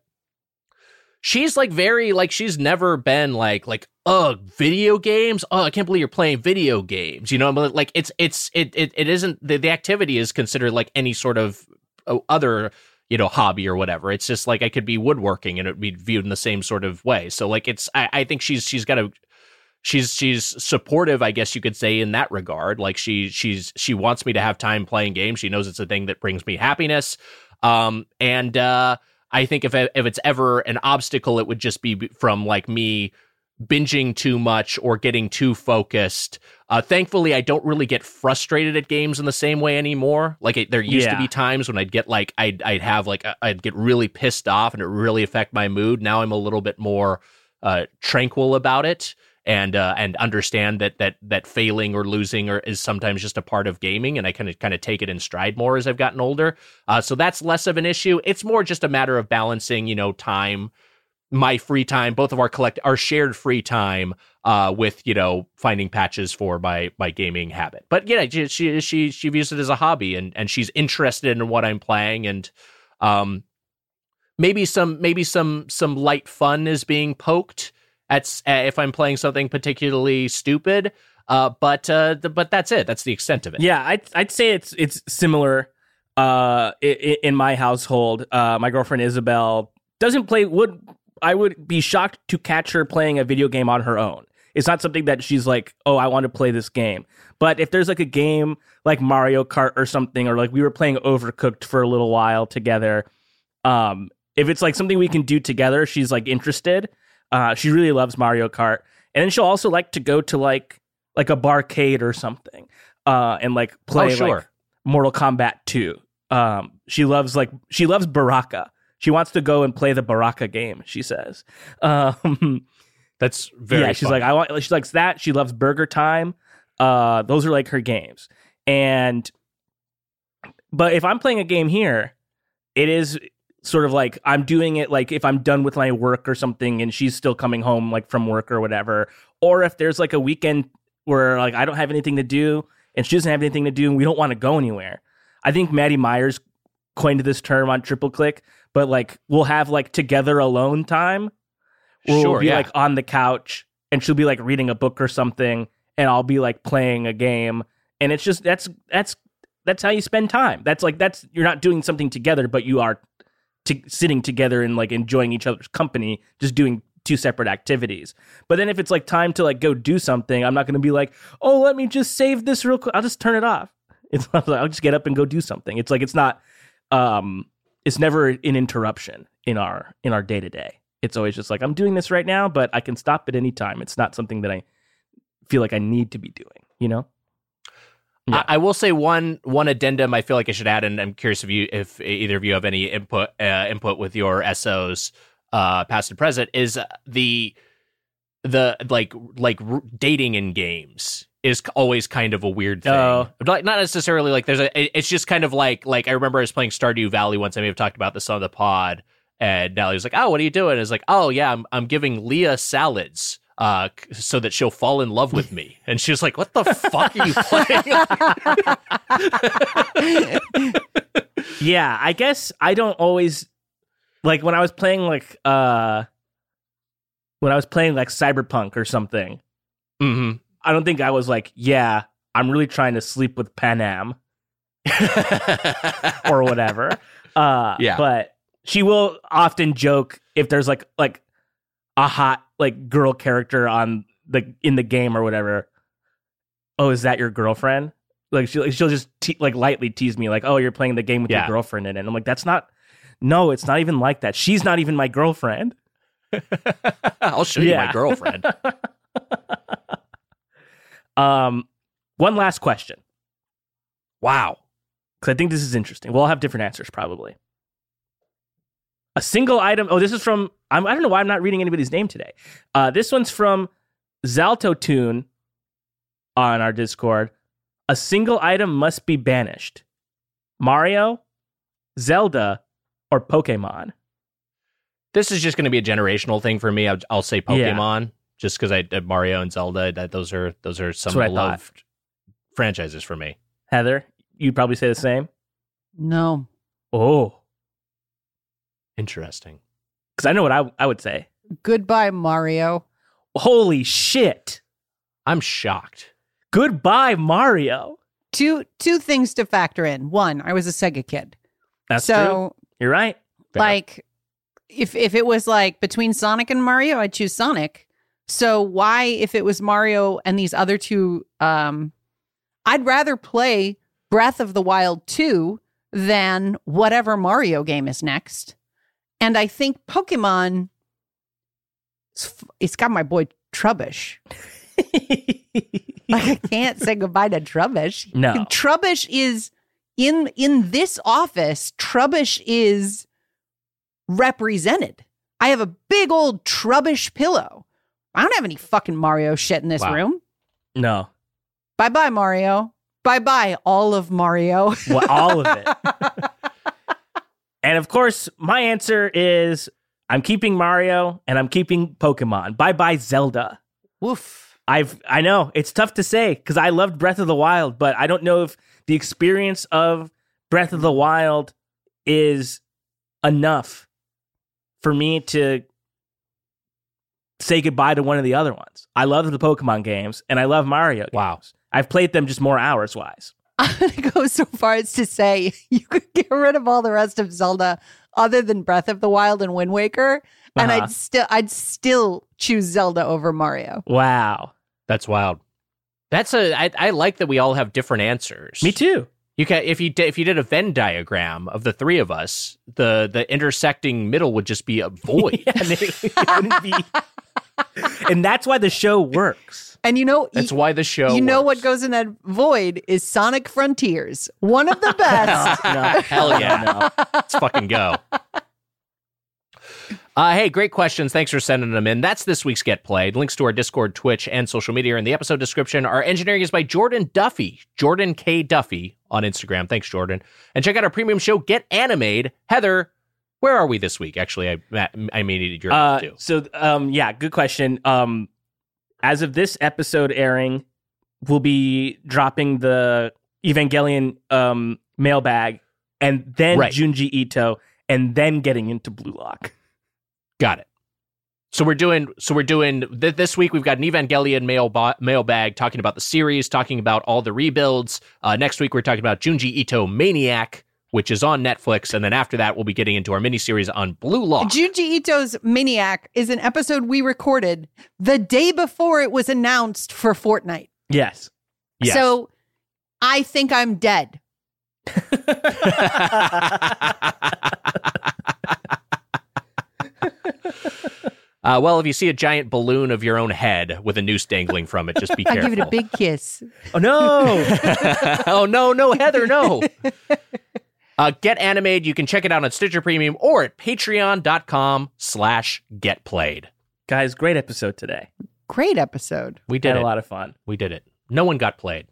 she's like very like she's never been like like ugh video games oh i can't believe you're playing video games you know but like it's it's it it, it isn't the, the activity is considered like any sort of uh, other you know hobby or whatever. It's just like i could be woodworking and it would be viewed in the same sort of way. So like it's i, I think she's she's got a she's she's supportive i guess you could say in that regard. Like she she's she wants me to have time playing games. She knows it's a thing that brings me happiness. Um and uh i think if if it's ever an obstacle it would just be from like me binging too much or getting too focused uh thankfully i don't really get frustrated at games in the same way anymore like it, there used to be times when i'd get like i'd i'd have like I'd get really pissed off and it really affect my mood now i'm a little bit more uh tranquil about it and uh, and understand that that that failing or losing or is sometimes just a part of gaming, and I kind of kind of take it in stride more as I've gotten older. Uh, so that's less of an issue. It's more just a matter of balancing, you know, time, my free time, both of our collect our shared free time, uh, with you know finding patches for my my gaming habit. But yeah, she she she, views it as a hobby, and and she's interested in what I'm playing, and um, maybe some maybe some some light fun is being poked at uh, if I'm playing something particularly stupid. Uh, but uh, the, but that's it. That's the extent of it. Yeah, I'd, I'd say it's it's similar uh, in, in my household. Uh, my girlfriend Isabel doesn't play. Would I would be shocked to catch her playing a video game on her own. It's not something that she's like, oh, I want to play this game. But if there's like a game like Mario Kart or something, or like we were playing Overcooked for a little while together, um, if it's like something we can do together, she's like interested. Uh, she really loves Mario Kart, and then she'll also like to go to like like a barcade or something, uh, and like play Oh, sure. like Mortal Kombat 2. Um, she loves like she loves Baraka. She wants to go and play the Baraka game. She says, (laughs) um, That's very. yeah. She's fun. like, I want. She likes that. She loves Burger Time. Uh, those are like her games. And, but if I'm playing a game here, it is sort of like I'm doing it like if I'm done with my work or something, and she's still coming home like from work or whatever, or if there's like a weekend where like I don't have anything to do and she doesn't have anything to do and we don't want to go anywhere. I think Maddy Myers coined this term on Triple Click, but like we'll have like together alone time Sure, we'll be yeah. like on the couch and she'll be like reading a book or something and I'll be like playing a game and it's just that's that's that's how you spend time. That's like that's you're not doing something together but you are t- sitting together and like enjoying each other's company just doing two separate activities. But then if it's like time to like go do something, I'm not going to be like, "Oh, let me just save this real quick. I'll just turn it off." (laughs) It's like I'll just get up and go do something. It's like it's not um it's never an interruption in our in our day-to-day. It's always just like I'm doing this right now, but I can stop at any time. It's not something that I feel like I need to be doing, you know? Yeah. I, I will say one one addendum I feel like I should add, and I'm curious if you if either of you have any input uh, input with your SOs, uh, past and present, is the the like like r- dating in games is always kind of a weird thing. Oh. Like not necessarily like there's a it- it's just kind of like like I remember I was playing Stardew Valley once. I may have talked about this on the pod, and Natalie was like, "Oh, what are you doing?" It's like, "Oh yeah, I'm I'm giving Leah salads." Uh, so that she'll fall in love with me, and she was like, "What the fuck are you playing?" (laughs) Yeah, I guess I don't always like when I was playing like uh when I was playing like Cyberpunk or something. hmm I don't think I was like, yeah, I'm really trying to sleep with Panam (laughs) or whatever. uh Yeah. but she will often joke if there's like like a hot like girl character on the in the game or whatever. Oh, is that your girlfriend? Like she she'll just te- like lightly tease me like, "Oh, you're playing the game with Yeah. your girlfriend in it." And I'm like, "That's not No, it's not even like that. She's not even my girlfriend." (laughs) I'll show you my girlfriend. (laughs) Um one last question. wow. because I think this is interesting. We'll all have different answers probably. A single item. Oh, this is from. I'm, I don't know why I'm not reading anybody's name today. Uh, this one's from Zalto Tune on our Discord. A single item must be banished. Mario, Zelda, or Pokemon. This is just going to be a generational thing for me. I'll, I'll say Yeah. Pokemon, just because I uh, Mario and Zelda. That those are those are some what I thought. beloved franchises for me. Heather, you'd probably say the same. No. Oh, Interesting. because I know what I, I would say. Goodbye, Mario. Holy shit! I'm shocked. Goodbye, Mario. Two two things to factor in. One, I was a Sega kid. That's true. so You're right. Fair. like if if it was like between Sonic and Mario, I'd choose Sonic. So why if it was Mario and these other two um I'd rather play Breath of the Wild 2 than whatever Mario game is next. And I think Pokemon it's, got my boy Trubbish. Like I can't say goodbye to Trubbish. No. Trubbish is in in this office, Trubbish is represented. I have a big old Trubbish pillow. I don't have any fucking Mario shit in this Wow. room. no, Bye bye, Mario. Bye bye, all of Mario. well, all of it. (laughs) And of course, my answer is I'm keeping Mario and I'm keeping Pokemon. Bye bye Zelda. Woof. I've I know it's tough to say because I loved Breath of the Wild, but I don't know if the experience of Breath of the Wild is enough for me to say goodbye to one of the other ones. I love the Pokemon games and I love Mario. Games. Wow. I've played them just more hours wise. (laughs) I'm gonna go so far as to say (laughs) you could get rid of all the rest of Zelda other than Breath of the Wild and Wind Waker, and Uh-huh. I'd still I'd still choose Zelda over Mario. Wow. That's wild. That's a. I, I like that we all have different answers. Me too. You can if you did, if you did a Venn diagram of the three of us, the the intersecting middle would just be a void. (laughs) Yeah, and, it- it wouldn't be- and that's why the show works. And you know, That's y- why the show. you know what goes in that void is Sonic Frontiers, one of the (laughs) best. No, Hell yeah. (laughs) no. Let's fucking go. Uh, hey, great questions. Thanks for sending them in. That's this week's Get Played. Links to our Discord, Twitch, and social media are in the episode description. Our engineering is by Jordan Duffy, Jordan K. Duffy on Instagram. Thanks, Jordan. And check out our premium show, Get Animated. Heather, where are we this week? Actually, I I needed your Uh, help too. so, um, yeah, good question. Um, as of this episode airing, we'll be dropping the Evangelion um, mailbag, and then Right. Junji Ito, and then getting into Blue Lock. Got it. So we're doing. So we're doing th- this week. We've got an Evangelion mail ba- mailbag talking about the series, talking about all the rebuilds. Uh, next week we're talking about Junji Ito Maniac, which is on Netflix, and then after that we'll be getting into our miniseries on Blue Lock. Junji Ito's Maniac is an episode we recorded the day before it was announced for Fortnite. Yes. Yes. So I think I'm dead. (laughs) Uh, well, if you see a giant balloon of your own head with a noose dangling from it, just be (laughs) I give it a big kiss. Oh no! (laughs) oh no, no, Heather, no. Uh, get animated. You can check it out on Stitcher Premium or at patreon.com slash get played. Guys, great episode today. Great episode. We did Had it. a lot of fun. We did it. No one got played.